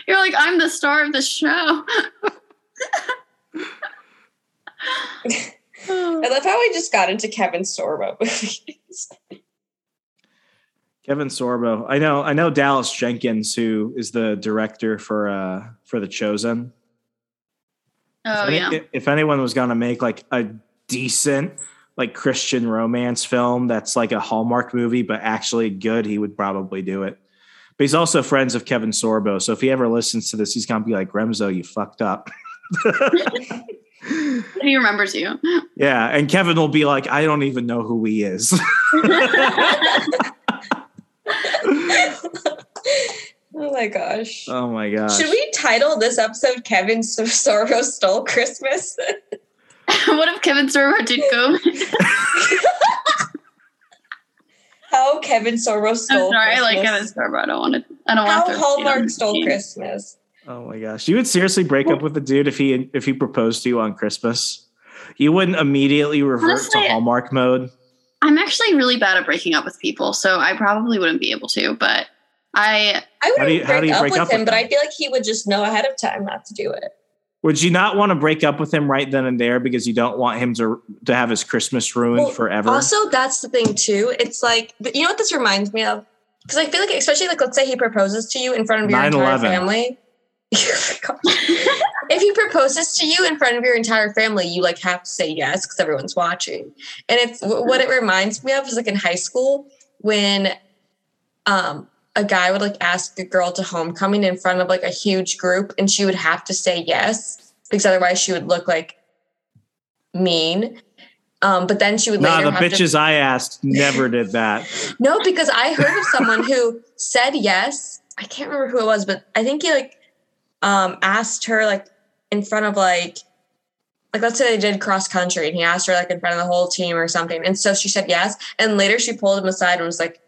You're like, I'm the star of the show. I love how we just got into Kevin Sorbo movies. Kevin Sorbo. I know. I know Dallas Jenkins, who is the director for uh for The Chosen. Oh if, any- yeah. if anyone was going to make like a decent like Christian romance film that's like a Hallmark movie, but actually good, he would probably do it. But he's also friends of Kevin Sorbo. So if he ever listens to this, he's gonna be like, Remso, you fucked up. he remembers you. Yeah. And Kevin will be like, I don't even know who he is. Oh my gosh. oh my gosh. Should we title this episode Kevin Sorbo Stole Christmas? what if Kevin Sorbo did go? How Kevin Sorbo I'm stole sorry, I Christmas. like Kevin Sorbo. I don't want to. I don't want How to. Hallmark stole Christmas. Oh my gosh. You would seriously break up with a dude if he if he proposed to you on Christmas? You wouldn't immediately revert Honestly- to Hallmark mode? I'm actually really bad at breaking up with people, so I probably wouldn't be able to. But I, I How do you- wouldn't how do break, you up break with up him, with but? I feel like he would just know ahead of time not to do it. Would you not want to break up with him right then and there because you don't want him to to have his Christmas ruined Well, forever? Also, that's the thing too. It's like you know what this reminds me of? Because I feel like, especially like, let's say he proposes to you in front of your entire 9/11. family. If he proposes to you in front of your entire family, you like have to say yes because everyone's watching. And it's what it reminds me of is like in high school when um a guy would like ask a girl to homecoming in front of like a huge group and she would have to say yes because otherwise she would look like mean. Um, but then she would nah, later the have to bitches I asked never did that. no, because I heard of someone who said yes. I can't remember who it was, but I think he like um asked her like in front of like like let's say they did cross country and he asked her like in front of the whole team or something. And so she said yes. And later she pulled him aside and was like,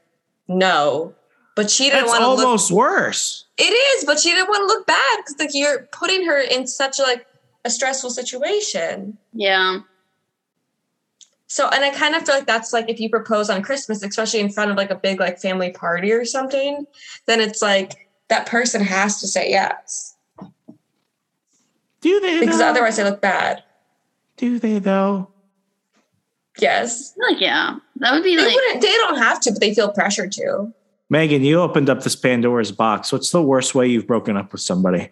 no. But she didn't want to look almost worse. it is, but she didn't want to look bad because like you're putting her in such like a stressful situation. yeah, So, and I kind of feel like that's like if you propose on Christmas, especially in front of like a big like family party or something, then it's like that person has to say yes Do they because though? otherwise they look bad. Do they though? Yes, like yeah, that would be they like wouldn't. They don't have to, but they feel pressure to. Megan, you opened up this Pandora's box. What's the worst way you've broken up with somebody?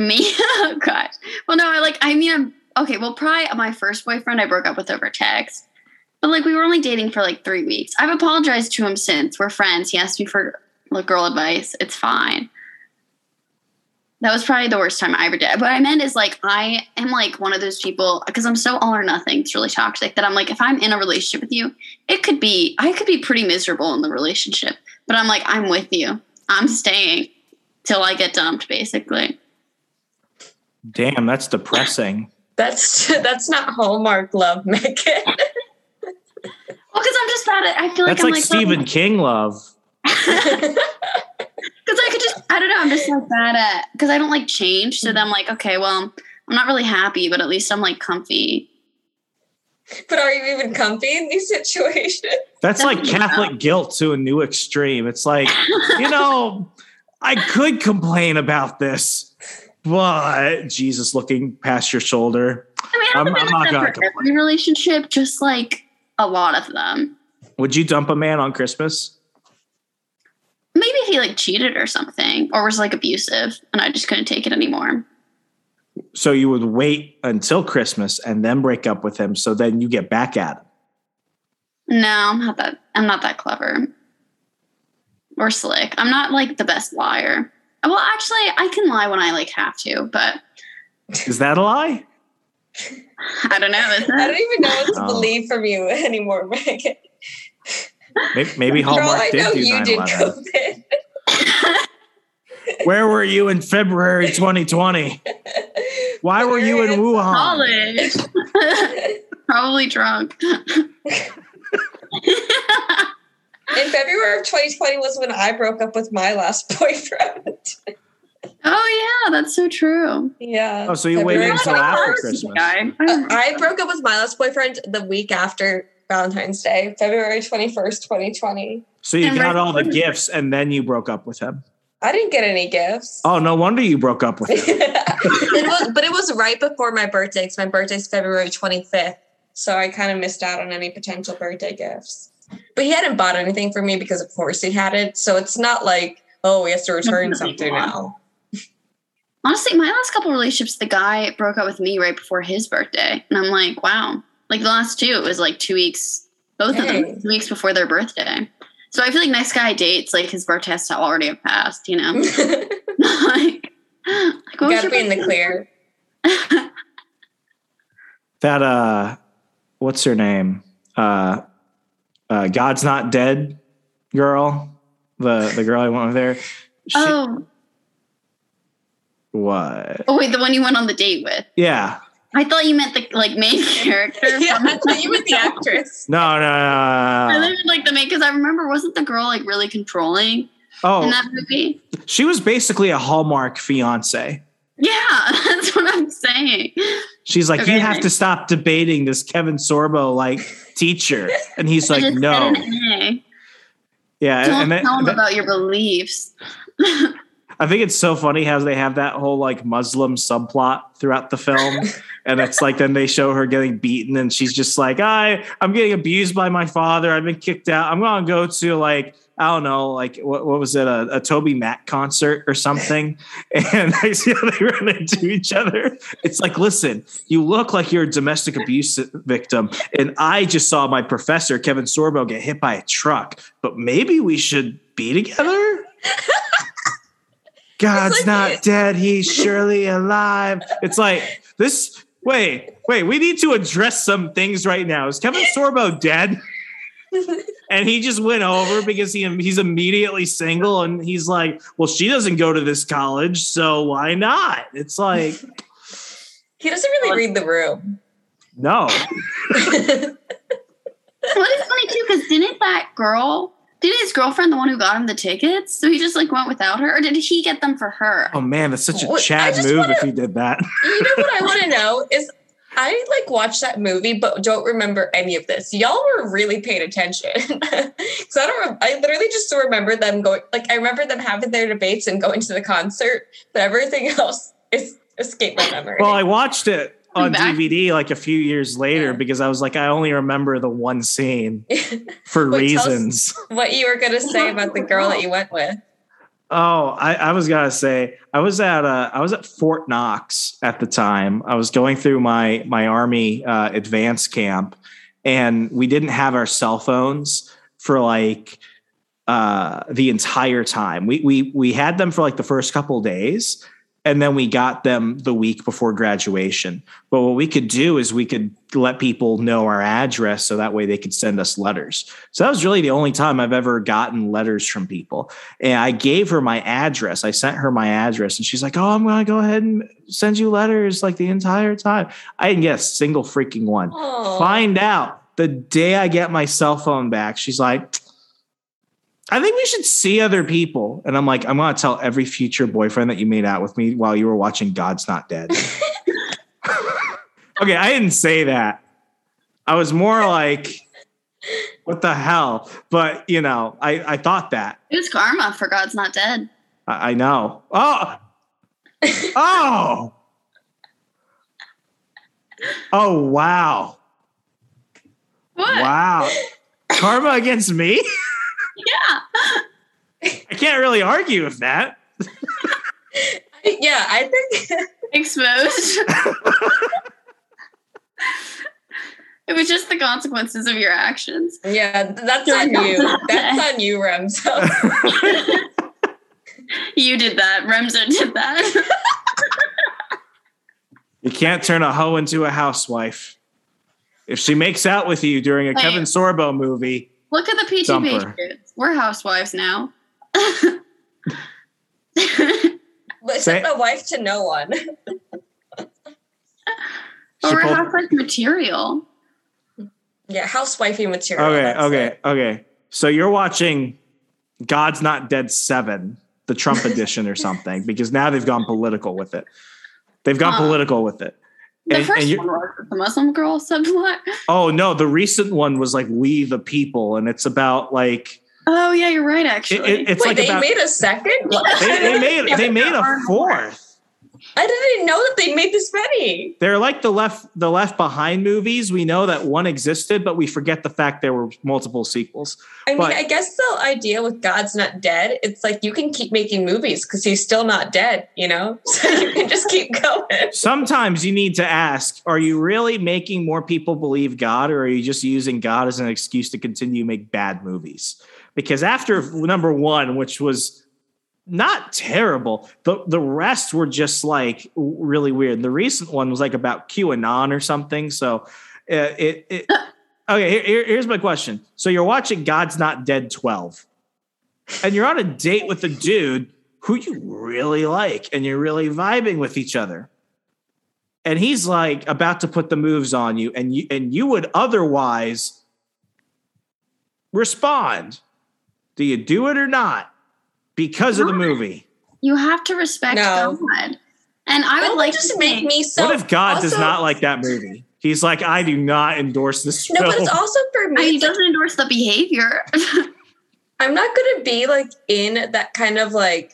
me. oh gosh. Well, no, I like. I mean, I'm okay. Well, probably my first boyfriend I broke up with over text, but like we were only dating for like three weeks. I've apologized to him since. We're friends. He asked me for like girl advice. It's fine. That was probably the worst time I ever did. What I meant is like I am like one of those people because I'm so all or nothing. It's really toxic that I'm like if I'm in a relationship with you, it could be I could be pretty miserable in the relationship, but I'm like I'm with you. I'm staying till I get dumped, basically. Damn, that's depressing. That's that's not Hallmark love, Megan. Well, because I'm just bad at. I feel like That's I'm like, like Stephen King love. Because I could just. I don't know. I'm just like bad at. Because I don't like change. So then I'm like, okay, well, I'm not really happy, but at least I'm like comfy. but are you even comfy in these situations? That's like Definitely not. Catholic guilt to a new extreme. It's like, you know, I could complain about this, but Jesus looking past your shoulder. I mean, I I'm- don't I'm not gonna that for every relationship, just like a lot of them. Would you dump a man on Christmas? Maybe he like cheated or something, or was like abusive, and I just couldn't take it anymore. So you would wait until Christmas and then break up with him. So then you get back at him. No, I'm not that. I'm not that clever or slick. I'm not like the best liar. Well, actually, I can lie when I like have to, but Is that a lie? I don't know. I don't even know what to Oh. believe from you anymore, Megan. Maybe, maybe For all Hallmark I did know, do you 9 did 11. COVID. Where were you in February 2020? Why were you in Wuhan? College. Probably drunk. In February of 2020 was when I broke up with my last boyfriend. oh yeah, that's so true. yeah. Oh, so you February waited until after Christmas. Guy. Uh, I broke up with my last boyfriend the week after Valentine's Day, February 21st, 2020. So you got all the gifts and then you broke up with him. I didn't get any gifts. Oh, no wonder you broke up with him. it was, but it was right before my birthday because my birthday's February 25th. So I kind of missed out on any potential birthday gifts. But he hadn't bought anything for me because, of course, he had it. So it's not like, oh, he has to return something now. Honestly, my last couple relationships, the guy broke up with me right before his birthday, and I'm like, wow, Like the last two, it was like two weeks, both of them, two weeks before their birthday. So I feel like next guy dates, like his birthday has to already have passed, you know? like, like, what gotta your be in the clear. That uh, what's her name? Uh, uh, God's not dead, girl. The the girl I went with there. She, Oh, what? oh, wait, the one you went on the date with. Yeah. I thought you meant the like main character. yeah, I thought you meant the actress. No, no, no, I no, no. think like the main because I remember wasn't the girl like really controlling Oh, in that movie? she was basically a Hallmark fiance. Yeah, that's what I'm saying. She's like, Okay. you have to stop debating this Kevin Sorbo like teacher, and he's like, no, yeah, Don't and then, tell then- about your beliefs. I think it's so funny how they have that whole like Muslim subplot throughout the film. and it's like then they show her getting beaten and she's just like, I I'm getting abused by my father. I've been kicked out. I'm gonna go to like, I don't know, like what, what was it, a, a TobyMac concert or something. And I see how they run into each other. It's like, listen, you look like you're a domestic abuse victim. And I just saw my professor, Kevin Sorbo, get hit by a truck. But maybe we should be together. God's like- not dead. He's surely alive. It's like this. Wait, wait. We need to address some things right now. Is Kevin Sorbo dead? And he just went over because he he's immediately single, and he's like, "Well, she doesn't go to this college, so why not?" It's like, He doesn't really read the room. no. What is funny too, because didn't that girl, did his girlfriend the one who got him the tickets? So he just like went without her, or did he get them for her? Oh man, that's such a Chad just move wanna- if he did that. you know what I want to know is I like watched that movie but don't remember any of this. Y'all were really paying attention. Cuz I don't rem- I literally just remember them going like I remember them having their debates and going to the concert, but everything else is escaped my memory. Well, I watched it on Back- DVD like a few years later Yeah. because I was like, I only remember the one scene for Wait, reasons. what you were going to say about the girl that you went with. Oh, I, I was gonna say I was at uh, I was at Fort Knox at the time. I was going through my my army uh, advance camp, and we didn't have our cell phones for like uh, the entire time. We we we had them for like the first couple days, and then we got them the week before graduation. But what we could do is we could let people know our address so that way they could send us letters. So that was really the only time I've ever gotten letters from people. And I gave her my address. I sent her my address and she's like, Oh, I'm going to go ahead and send you letters like the entire time. I didn't get a single freaking one. Oh. Find out the day I get my cell phone back, she's like, I think we should see other people. And I'm like, I'm going to tell every future boyfriend that you made out with me while you were watching God's Not Dead. okay, I didn't say that. I was more like, what the hell? But, you know, I, I thought that. It was karma for God's not dead. I, I know. Oh, oh, oh, wow. What? Wow. Karma against me? Yeah. I can't really argue with that. Yeah, I think Exposed. it was just the consequences of your actions. yeah, that's on you. That's on you, Remso. You did that. Remso did that. You can't turn a hoe into a housewife. If she makes out with you during a Hey. Kevin Sorbo movie, Look at the PG Dump her. We're housewives now. Listen, a wife to no one. But She we're pulled- housewife material. Yeah, housewifey material. okay, okay, it. okay. So you're watching God's Not Dead 7, the Trump edition or something, because now they've gone political with it. They've gone Huh. political with it. The And- first and one was the Muslim girl subplot. Oh no, the recent one was like We the People, and it's about like Oh yeah, you're right. Actually, it- it's Wait, like they about made a second? they, they made they made a fourth. I didn't know that they made this many. They're like the left the left behind movies. We know that one existed, but we forget the fact there were multiple sequels. I mean, I guess the idea with God's not dead, it's like you can keep making movies because he's still not dead, you know? So you can just keep going. Sometimes you need to ask: Are you really making more people believe God, or are you just using God as an excuse to continue to make bad movies? Because after number one, which was not terrible, the the rest were just like really weird. The recent one was like about QAnon or something. So uh, it, it okay. Here, here's my question: So you're watching God's Not Dead twelve, and you're on a date with a dude who you really like and you're really vibing with each other. And he's like about to put the moves on you and you and you would otherwise respond. Do you do it or not? Because of the movie. You have to respect No. God. And I would Don't like just to make me so. what if God does not like that movie? He's like, I do not endorse this No, film. but it's also for I mean, he doesn't endorse the behavior. I'm not going to be like in that kind of like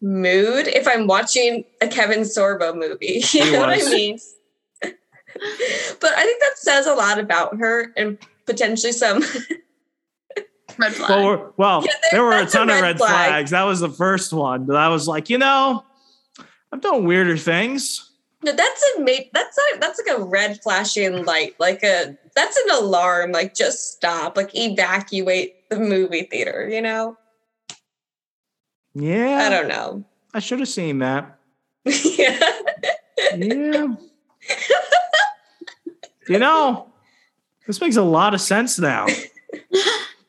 mood if I'm watching a Kevin Sorbo movie. You He know what. I mean? but I think that says a lot about her and potentially some. Red flag. well, well Yeah, there were a that's a ton of red red flag. flags. That was the first one. But I was like, you know, I've done weirder things. No, that's a that's like that's like a red flashing light, like a that's an alarm. Like just stop, like evacuate the movie theater. You know, Yeah. I don't know. I should have seen that. yeah. Yeah. you know, this makes a lot of sense now.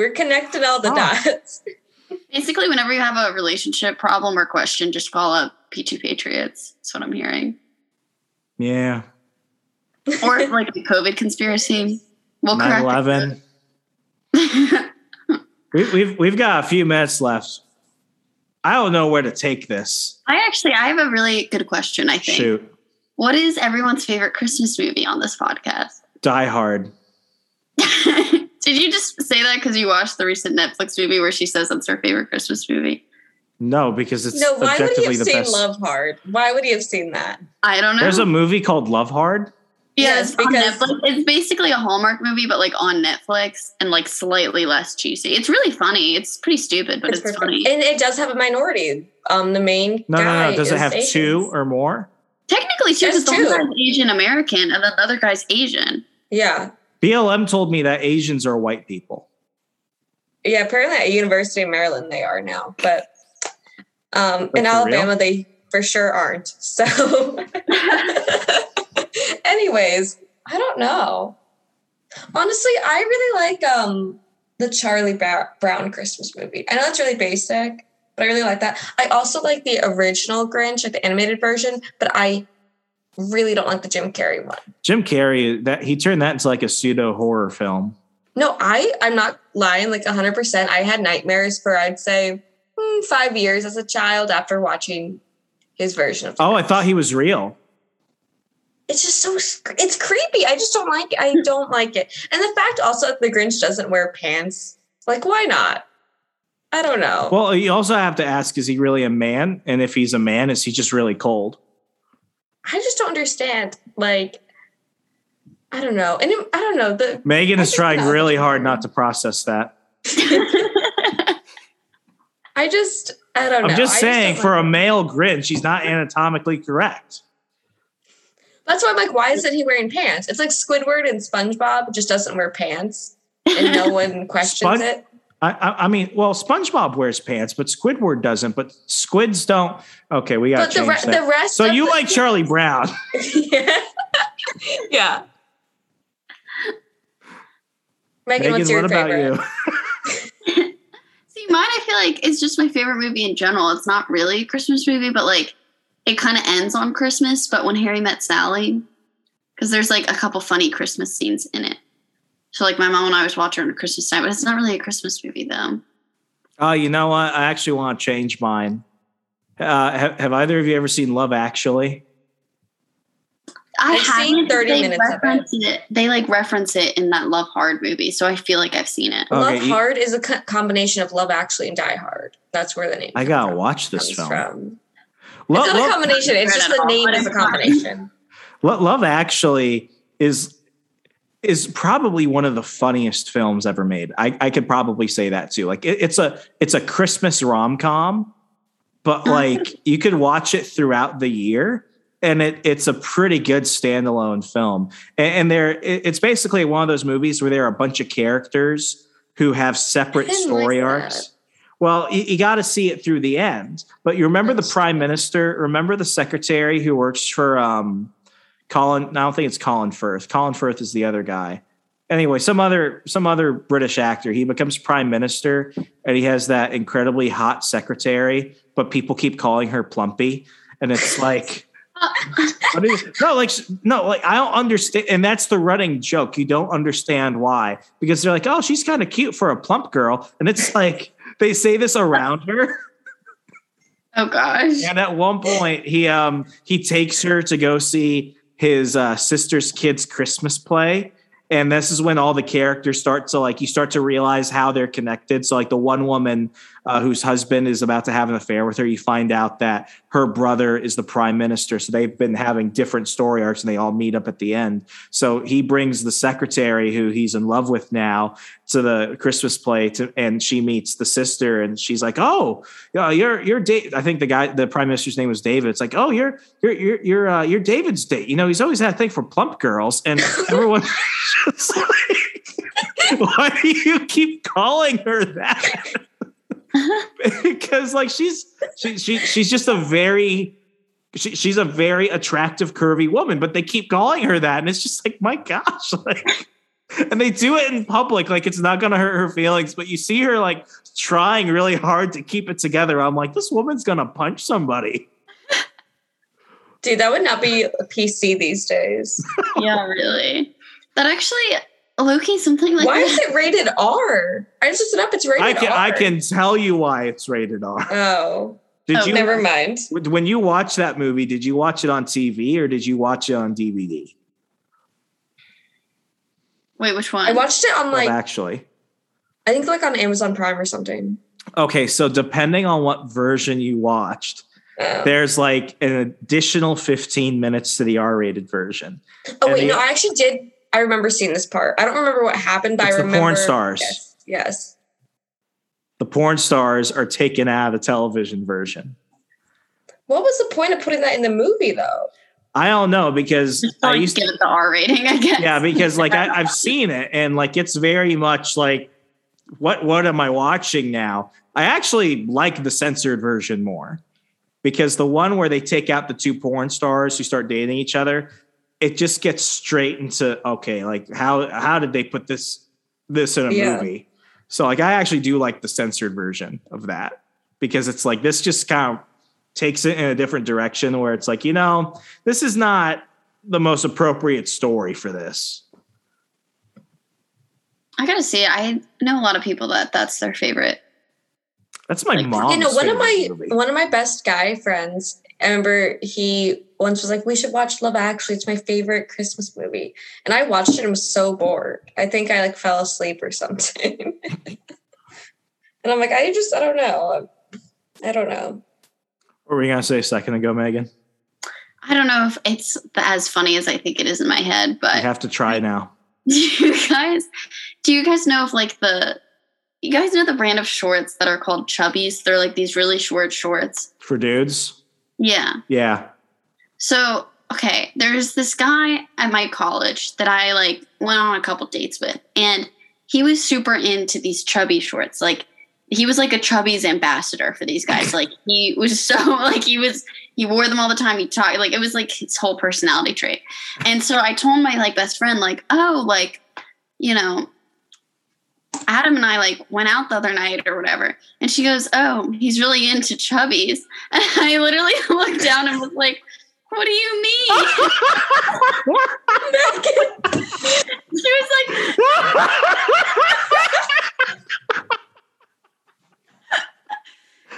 We're connecting all the Oh. dots. Basically, whenever you have a relationship problem or question, just call up Peachy Patriots. That's what I'm hearing. Yeah. Or like a COVID conspiracy. We'll 9 correct 11. We, we've, we've got a few minutes left. I don't know where to take this. I actually, I have a really good question. I think. Shoot. What is everyone's favorite Christmas movie on this podcast? Die Hard. Did you just say that because you watched the recent Netflix movie where she says that's her favorite Christmas movie? No, because it's No, why would he objectively have the seen best. Love Hard? Why would he have seen that? I don't know. There's a movie called Love Hard. yes, Yes, because because- it's basically a Hallmark movie, but like on Netflix and like slightly less cheesy. It's really funny. It's pretty stupid, but it's, perfect. funny. and it does have a minority. Um, the main No, no, guy no. Does it have Asian. two or more? Technically, too, There's because the one two. guy's Asian American and then the other guy's Asian. Yeah, BLM told me that Asians are white people. yeah. Apparently, at University of Maryland, they are now, but um, in Alabama, real? they for sure aren't. So, anyways, I don't know. Honestly, I really like um the Charlie Brown Christmas movie. I know that's really basic, but I really like that. I also like the original Grinch, like the animated version, but I really don't like the Jim Carrey one. Jim Carrey, that he turned that into like a pseudo horror film. No, I I'm not lying. Like 100. percent I had nightmares for I'd say hmm, five years as a child after watching his version of. Oh, I thought he was real. It's just so it's creepy. I just don't like. I don't like it. And the fact also that the Grinch doesn't wear pants. Like, why not? I don't know. Well, you also have to ask: Is he really a man? And if he's a man, is he just really cold? I just don't understand. Like, I don't know. And I don't know. The Megan I is trying know. really hard not to process that. I just I don't know. I'm just saying, don't for like a male grin, she's not anatomically correct. That's why I'm like, why isn't he wearing pants? It's like Squidward and SpongeBob just doesn't wear pants, and no one questions Spon- it. I, I, I mean, well, SpongeBob wears pants, but Squidward doesn't. But squids don't. Okay, we got But to the, change re- that. the rest. so you the- like Charlie Brown? yeah. yeah. Megan, Megan, what's your what about favorite? you? See, mine, I feel like it's just my favorite movie in general. It's not really a Christmas movie, but like it kind of ends on Christmas. But when Harry met Sally, because there's like a couple funny Christmas scenes in it. So like my mom and I was watching it at Christmas time, but it's not really a Christmas movie though. Oh, you know what? I actually want to change mine. Uh, have, have either of you ever seen Love Actually? I I've seen haven't, but 30 they minutes of it. it. They like reference it in that Love Hard movie, so I feel like I've seen it. Okay, Love you- Hard is a co- combination of Love Actually and Die Hard. That's where the name. I gotta from- watch this film. From. Lo- It's not Lo- a combination. It's just the name is a combination. Lo- Love Actually is is probably one of the funniest films ever made. I, I could probably say that too. Like it, it's a it's a Christmas rom com, but like you could watch it throughout the year and it, it's a pretty good standalone film. And, and there, it, it's basically one of those movies where there are a bunch of characters who have separate story like arcs. that. Well, you, you got to see it through the end. But you remember the prime minister? Remember the secretary who works for um, Colin? I don't think it's Colin Firth. Colin Firth is the other guy. Anyway, some other some other British actor. He becomes prime minister, and he has that incredibly hot secretary. But people keep calling her Plumpy, and it's like. Is, no, like no, like I don't understand, and that's the running joke. You don't understand why because they're like, oh, she's kind of cute for a plump girl, and it's like they say this around her. Oh gosh. And at one point, he um he takes her to go see his uh, sister's kids' Christmas play. And this is when all the characters start to like you start to realize how they're connected. So like the one woman uh, whose husband is about to have an affair with her, you find out that her brother is the prime minister. So they've been having different story arcs, and they all meet up at the end. So he brings the secretary who he's in love with now to the Christmas play, to, and she meets the sister, and she's like, "Oh, you're you're Dave." I think the guy, the prime minister's name was David. It's like, "Oh, you're you're you're you're uh, you're David's date." You know, he's always had a thing for plump girls, and everyone. just like, Why do you keep calling her that? because like she's she, she she's just a very she, she's a very attractive curvy woman but they keep calling her that and it's just like my gosh like and they do it in public like it's not gonna hurt her feelings but you see her like trying really hard to keep it together i'm like this woman's gonna punch somebody Dude, that would not be PC these days. yeah, really. That actually, Loki, something like Why that. is it rated R? I just looked it up. It's rated i can R. i can tell you why it's rated r Oh, did Oh, you never mind. when you watch that movie did you watch it on tv or did you watch it on dvd Wait, which one? I watched it on Well, like actually I think like on Amazon Prime or something. Okay, so depending on what version you watched, Oh, there's like an additional 15 minutes to the R-rated version. oh and wait, the- no, I actually did. I remember seeing this part. I don't remember what happened, but It's I the porn stars. Yes, yes. The porn stars are taken out of the television version. What was the point of putting that in the movie though? I don't know because Just I like used give to, it the R rating, I guess. yeah, because like I, I've seen it and like it's very much like what what am I watching now? I actually like the censored version more because the one where they take out the two porn stars who start dating each other, it just gets straight into okay, like how how did they put this this in a Yeah. movie? So like I actually do like the censored version of that because it's like this just kind of takes it in a different direction where it's like, you know, this is not the most appropriate story for this. I gotta say, I know a lot of people that that's their favorite. That's my Like, mom's you know, one of my movie. one of my best guy friends. I remember he once was like, "We should watch Love Actually. It's my favorite Christmas movie." And I watched it and was so bored. I think I like fell asleep or something. and I'm like, I just, I don't know. I don't know. What were you gonna say a second ago, Megan? I don't know if it's as funny as I think it is in my head, You but have to try now. do you guys do you guys know if like the you guys know the brand of shorts that are called chubbies? They're like these really short shorts. For dudes, Yeah. yeah. So, okay, there's this guy at my college that I like went on a couple dates with, and he was super into these chubby shorts. Like, he was like a chubby's ambassador for these guys. Like, he was so like he was he wore them all the time. He talked like it was like his whole personality trait. And so I told my like best friend like, oh, like you know. Adam and I like went out the other night or whatever, and she goes, "Oh, he's really into chubbies." And I literally looked down and was like, "What do you mean?" she was like,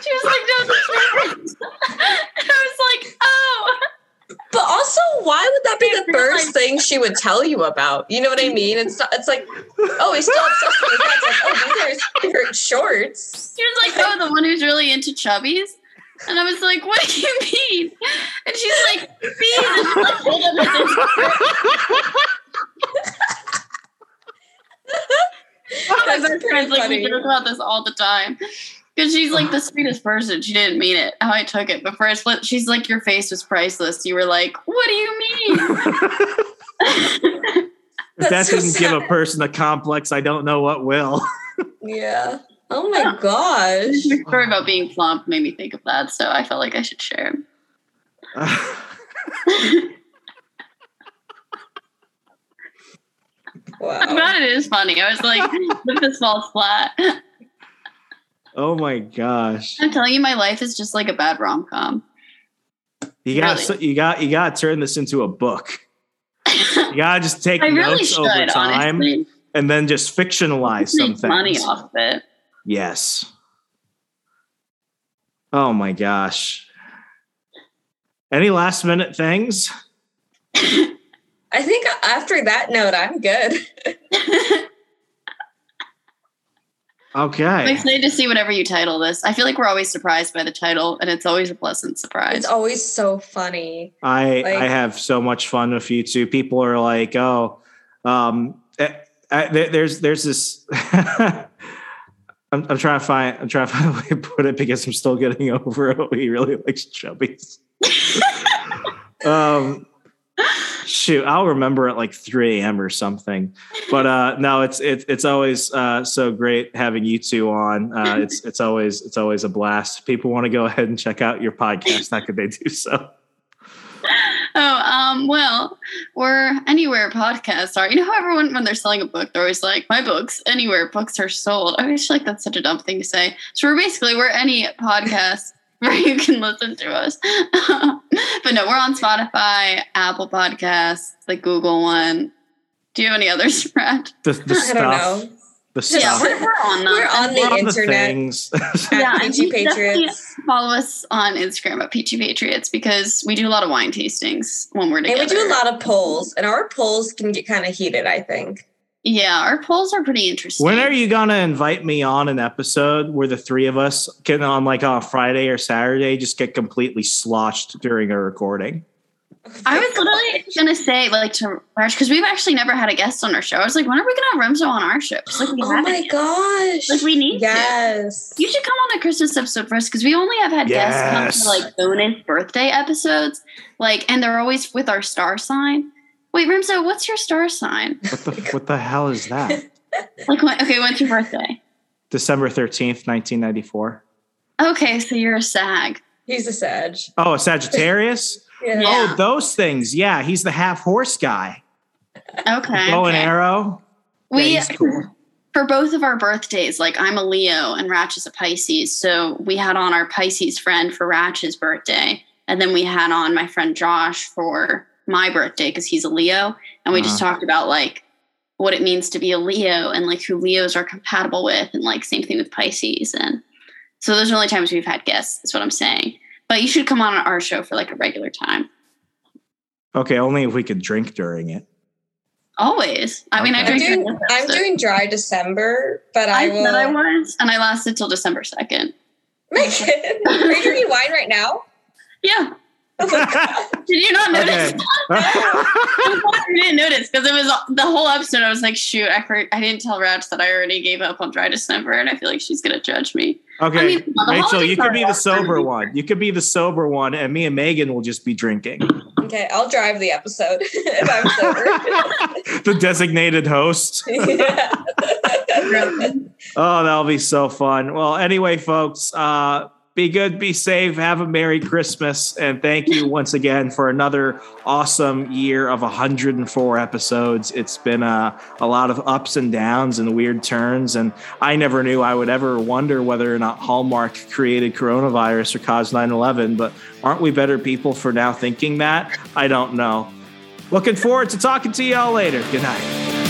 she was like, "No, not it." I was like, "Oh." But also, why would that be the first thing she would tell you about? You know what I mean? It's not, it's like, oh, he's still obsessed with that. It's like, oh, these are his favorite shorts. She was like, "Oh, the one who's really into chubbies." And I was like, "What do you mean?" And she's like, "These." And she like pulled up his Instagram. That's Our friends like we funny. joke about this all the time. Because she's like the sweetest person. She didn't mean it. How I took it. But first, she's like, your face was priceless. You were like, what do you mean? if that so didn't sad. give a person a complex, I don't know what will. yeah. Oh my gosh. Your story about being plump made me think of that. So I felt like I should share. Wow. I'm glad it is funny. I was like, look, this falls flat. Oh my gosh! I'm telling you, my life is just like a bad rom com. You got really. you got you got to turn this into a book. You gotta just take notes really should, over time honestly. and then just fictionalize something. Money off of it. Yes. Oh my gosh. Any last minute things? I think after that note, I'm good. okay. I'm excited to see whatever you title this. I feel like we're always surprised by the title, and it's always a pleasant surprise. It's always so funny. I like, I have so much fun with you too. People are like, oh, um, I, I, there's there's this. I'm, I'm, trying to find I'm trying to find a way to put it because I'm still getting over it. He really likes chubbies. um, shoot, I'll remember at like 3 a.m. or something. But uh, no, it's it's it's always uh, so great having you two on. Uh, it's it's always it's always a blast. People want to go ahead and check out your podcast. How could they do so? Oh, um, well, we're anywhere podcasts are. You know how everyone, when they're selling a book, they're always like, my books, anywhere books are sold. I feel like that's such a dumb thing to say. So we're basically, we're any podcast where you can listen to us. but no, we're on Spotify, Apple Podcasts, the Google one. Do you have any others, Brad? The, the stuff. The stuff. Yeah, we're, we're on them. We're on the we're internet. On the yeah, Peachy Patriots. Follow us on Instagram at Peachy Patriots because we do a lot of wine tastings when we're together. And we do a lot of polls, and our polls can get kind of heated, I think. Yeah, our polls are pretty interesting. When are you gonna invite me on an episode where the three of us can on like on Friday or Saturday just get completely sloshed during a recording? I was literally gonna say like to Raj because we've actually never had a guest on our show. I was like, when are we gonna have Remso on our show? Like, we oh my gosh! Like we need yes. To. You should come on a Christmas episode first because we only have had yes. guests come to like bonus birthday episodes, like, and they're always with our star sign. Wait, Remso, what's your star sign? What the what the hell is that? like, okay, when's your birthday? December thirteenth, nineteen ninety four. Okay, so you're a Sag. He's a Sag. Oh, a Sagittarius. Yeah. Oh, those things. Yeah, he's the half horse guy. Okay. Bow okay. and arrow. We yeah, cool. for both of our birthdays. Like I'm a Leo and Ratch is a Pisces, so we had on our Pisces friend for Ratch's birthday, and then we had on my friend Josh for my birthday because he's a Leo, and we uh-huh. just talked about like what it means to be a Leo and like who Leos are compatible with, and like same thing with Pisces. And so those are the only times we've had guests. That's what I'm saying. But you should come on our show for like a regular time. Okay, only if we could drink during it. Always. I okay. mean, I drink. I'm doing, I'm doing dry December, but I, I will. Said I was, and I lasted till December second. Megan, are you drinking wine right now? Yeah. Did you not notice? you didn't notice because it was the whole episode. I was like, shoot, I heard, I didn't tell Raj that I already gave up on dry December, and I feel like she's gonna judge me. Okay, I mean, Rachel, you could be the sober one. You could be the sober one, and me and Megan will just be drinking. Okay, I'll drive the episode if I'm sober. the designated host. oh, that'll be so fun. Well, anyway, folks. uh be good, be safe, have a Merry Christmas, and thank you once again for another awesome year of 104 episodes. It's been a, a lot of ups and downs and weird turns, and I never knew I would ever wonder whether or not Hallmark created coronavirus or caused 9 11, but aren't we better people for now thinking that? I don't know. Looking forward to talking to y'all later. Good night.